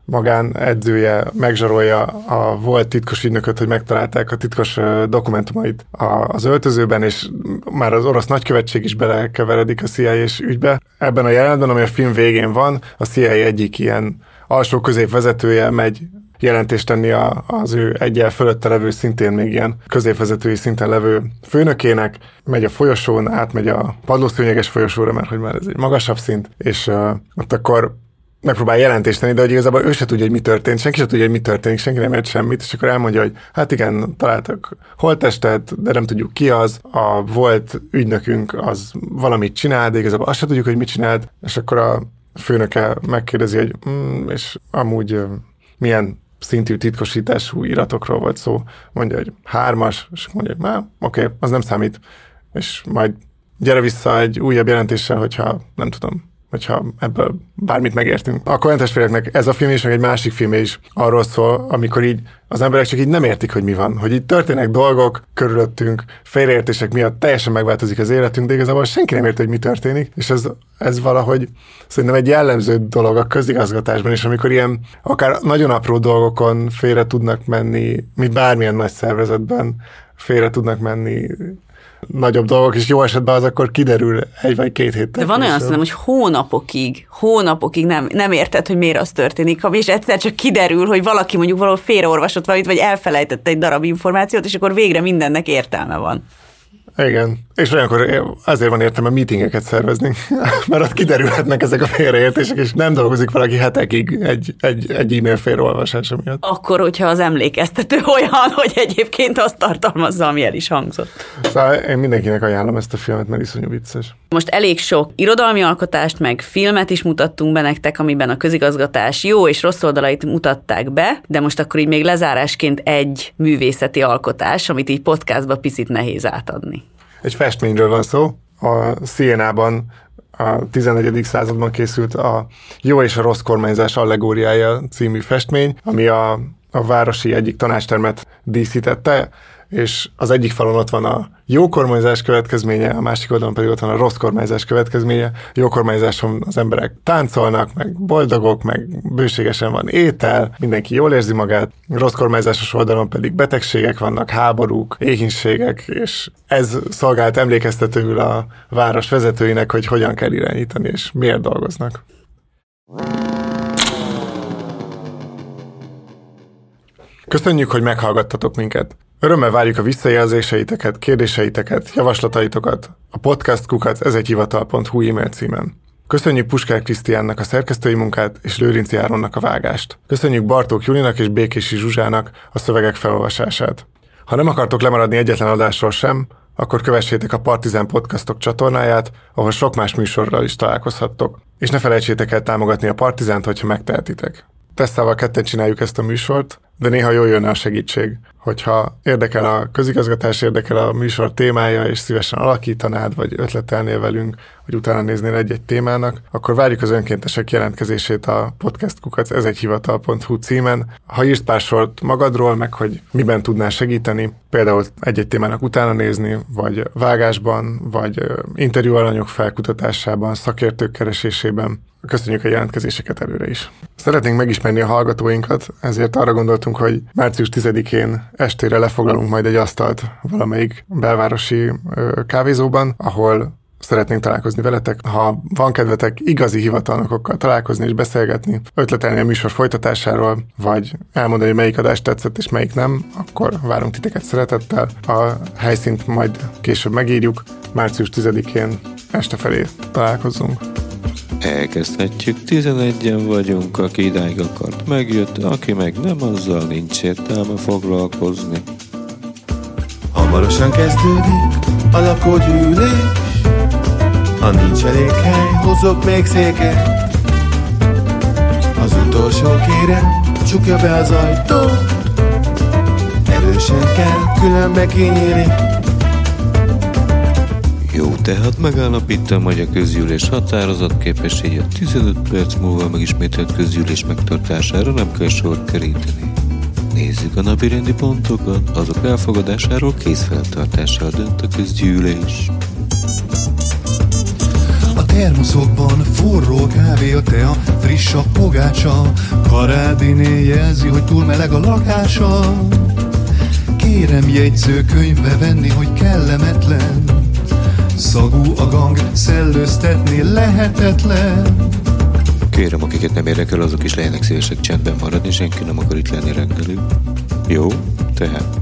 magán edzője megzsarolja a volt titkos ügynököt, hogy megtalálták a titkos dokumentumait az öltözőben, és már az orosz nagykövetség is belekeveredik a CIA és ügybe. Ebben a jelenetben, ami a film végén van, a CIA egyik ilyen alsó középvezetője megy jelentést tenni az ő egyel fölötte levő, szintén még ilyen középvezetői szinten levő főnökének, megy a folyosón, átmegy a padlószőnyeges folyosóra, mert hogy már ez egy magasabb szint, és uh, ott akkor megpróbál jelentést tenni, de hogy igazából ő se tudja, hogy mi történt, senki se tudja, hogy mi történik, senki nem ért semmit, és akkor elmondja, hogy hát igen, találtak holttestet, de nem tudjuk ki az, a volt ügynökünk az valamit csinál, de igazából azt se tudjuk, hogy mit csinált, és akkor a főnöke megkérdezi, hogy mm, és amúgy milyen szintű titkosítású iratokról volt szó, mondja, hogy hármas, és mondja, hogy oké, okay, az nem számít, és majd gyere vissza egy újabb jelentéssel, hogyha nem tudom, hogyha ebből bármit megértünk. A Coen testvérek ez a film is, meg egy másik film is arról szól, amikor így az emberek csak így nem értik, hogy mi van. Hogy így történnek dolgok körülöttünk, félreértések miatt teljesen megváltozik az életünk, de igazából senki nem érti, hogy mi történik, és ez, ez valahogy szerintem egy jellemző dolog a közigazgatásban is, amikor ilyen akár nagyon apró dolgokon félre tudnak menni, mint bármilyen nagy szervezetben félre tudnak menni nagyobb dolgok, és jó esetben az akkor kiderül egy vagy két héttel. De van olyan szerintem, hogy hónapokig, hónapokig nem, nem érted, hogy miért az történik, és egyszer csak kiderül, hogy valaki mondjuk valahol félreolvasott valamit, vagy elfelejtett egy darab információt, és akkor végre mindennek értelme van. Igen. És olyankor azért van értelme meetingeket szervezni, [LAUGHS] mert ott kiderülhetnek ezek a félreértések, és nem dolgozik valaki hetekig egy, egy, egy e-mail félreolvasása miatt. Akkor, hogyha az emlékeztető [LAUGHS] olyan, hogy egyébként azt tartalmazza, ami el is hangzott. Szóval én mindenkinek ajánlom ezt a filmet, mert iszonyú vicces. Most elég sok irodalmi alkotást, meg filmet is mutattunk be nektek, amiben a közigazgatás jó és rossz oldalait mutatták be, de most akkor így még lezárásként egy művészeti alkotás, amit így podcastba picit nehéz átadni. Egy festményről van szó. A Sienában a 11. században készült a Jó és a rossz kormányzás allegóriája című festmény, ami a, a városi egyik tanástermet díszítette, és az egyik falon ott van a jó kormányzás következménye, a másik oldalon pedig ott van a rossz kormányzás következménye. Jó kormányzáson az emberek táncolnak, meg boldogok, meg bőségesen van étel, mindenki jól érzi magát. Rossz kormányzásos oldalon pedig betegségek vannak, háborúk, éhínségek, és ez szolgált emlékeztetőül a város vezetőinek, hogy hogyan kell irányítani, és miért dolgoznak. Köszönjük, hogy meghallgattatok minket. Örömmel várjuk a visszajelzéseiteket, kérdéseiteket, javaslataitokat a podcastkukat ezegyhivatal.hu e-mail címen. Köszönjük Puskár Krisztiánnak a szerkesztői munkát és Lőrinci Áronnak a vágást. Köszönjük Bartók Julinak és Békési Zsuzsának a szövegek felolvasását. Ha nem akartok lemaradni egyetlen adásról sem, akkor kövessétek a Partizán Podcastok csatornáját, ahol sok más műsorral is találkozhattok. És ne felejtsétek el támogatni a Partizánt, hogyha megtehetitek. Tesszával ketten csináljuk ezt a műsort, de néha jól jönne a segítség. Hogyha érdekel a közigazgatás, érdekel a műsor témája, és szívesen alakítanád, vagy ötletelnél velünk, vagy utána néznél egy-egy témának, akkor várjuk az önkéntesek jelentkezését a podcastkukac ez egy hivatal.hu címen. Ha írsz pár sort magadról, meg hogy miben tudnál segíteni, például egy-egy témának utána nézni, vagy vágásban, vagy interjú alanyok felkutatásában, szakértők keresésében, Köszönjük a jelentkezéseket előre is. Szeretnénk megismerni a hallgatóinkat, ezért arra gondoltunk, hogy március 10-én estére lefoglalunk majd egy asztalt valamelyik belvárosi kávézóban, ahol szeretnénk találkozni veletek. Ha van kedvetek igazi hivatalnokokkal találkozni és beszélgetni, ötletelni a műsor folytatásáról, vagy elmondani, hogy melyik adás tetszett és melyik nem, akkor várunk titeket szeretettel. A helyszínt majd később megírjuk. Március 10-én este felé találkozunk. Elkezdhetjük, 11-en vagyunk, aki idáig akart, megjött, aki meg nem, azzal nincs értelme foglalkozni. Hamarosan kezdődik a lakógyűlés, ha nincs elég hely, hozok még széket. Az utolsó kérem, csukja be az ajtót, erősen kell, különbe kinyílik. Jó, tehát megállapítom, hogy a közgyűlés határozat képessége 15 perc múlva megismételt közgyűlés megtartására nem kell sor keríteni. Nézzük a napi rendi pontokat, azok elfogadásáról kézfeltartással dönt a közgyűlés. A termoszokban forró kávé a tea, friss a pogácsa, karádiné jelzi, hogy túl meleg a lakása. Kérem jegyzőkönyvbe venni, hogy kellemetlen, Szagú a gang, szellőztetni lehetetlen Kérem, akiket nem érdekel, azok is legyenek szívesek csendben maradni, senki nem akar itt lenni reggelig. Jó? Tehát.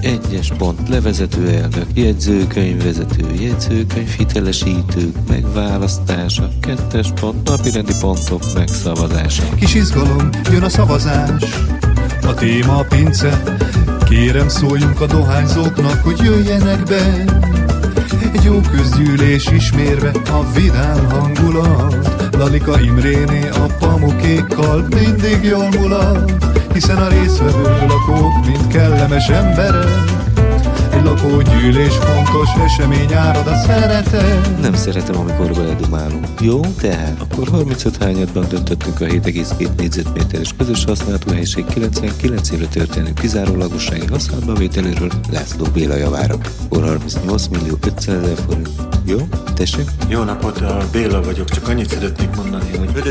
Egyes pont, levezető elnök, jegyzőkönyvvezető, jegyzőkönyv hitelesítők, megválasztása, kettes pont, napirendi pontok megszavazása. Kis izgalom, jön a szavazás, a téma a pince, kérem szóljunk a dohányzóknak, hogy jöjjenek be. Egy jó közgyűlés ismérve a vidám hangulat Lalika Imréné a pamukékkal mindig jól mulat Hiszen a részvevő lakók mind kellemes emberek egy lakógyűlés fontos esemény árad a szeretet. Nem szeretem, amikor beledumálunk. Jó, tehát akkor 35 hányadban döntöttünk a 7,2 négyzetméteres közös használatú helység 99 évre történő kizárólagossági használatbevételéről László Béla javára. Akkor 38 millió 500 ezer forint. Jó? Tessék? Jó napot, a Béla vagyok, csak annyit szeretnék mondani, hogy... Béla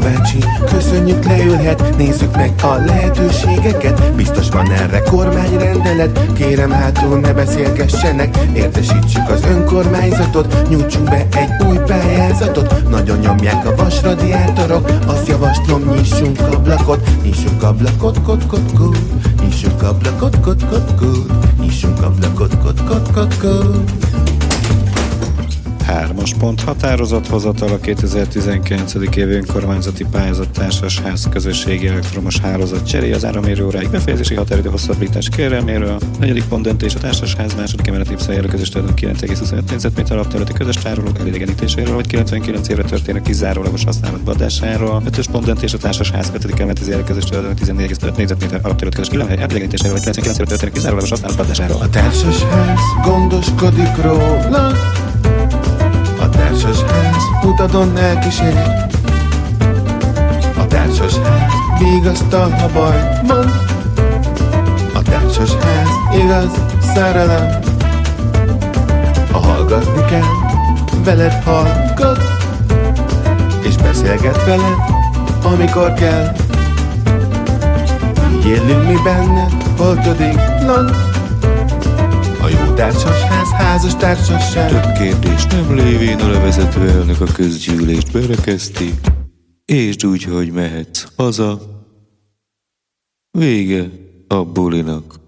bácsi, köszönjük leülhet, nézzük meg a lehetőségeket Biztos van erre kormányrendelet, kérem hátul ne beszélgessenek Értesítsük az önkormányzatot, nyújtsunk be egy új pályázatot. Nagyon nyomják a vasradiátorok, azt javaslom nyissunk ablakot Nyissunk ablakot, kot, kot, kot Nyissunk ablakot, kot, kot, kot Nyissunk ablakot, kot, kot, kot, kot Hármas pont határozathozatal a 2019. év önkormányzati pályázat társasház közösségi elektromos hálózat cseré az áramérő óráig befejezési határidő hosszabbítás kérelméről. Negyedik pont döntés a társasház második emeleti szájára közös terület 9,25 négyzetméter alapterületi közös tárolók elidegenítéséről, vagy 99 évre történő kizárólagos használatba adásáról. Ötös pont döntés a társasház 5. emeleti szájára közös terület 14,5 négyzetméter alapterület közös kilahely elidegenítéséről, vagy 99 évre történő kizárólagos használatba adásáról. A társasház gondoskodik róla társasház utadon elkísér A társasház vigasztal, ha baj van. A társasház igaz szerelem. Ha hallgatni kell, veled hallgat. És beszélget veled, amikor kell. Élünk mi benne, oltodéklan. A jó társasház, házas társaság. Több kérdés nem lévén a levezető elnök a közgyűlést berekezti, és úgy, hogy mehetsz haza. Vége a bulinak,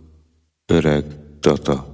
öreg tata.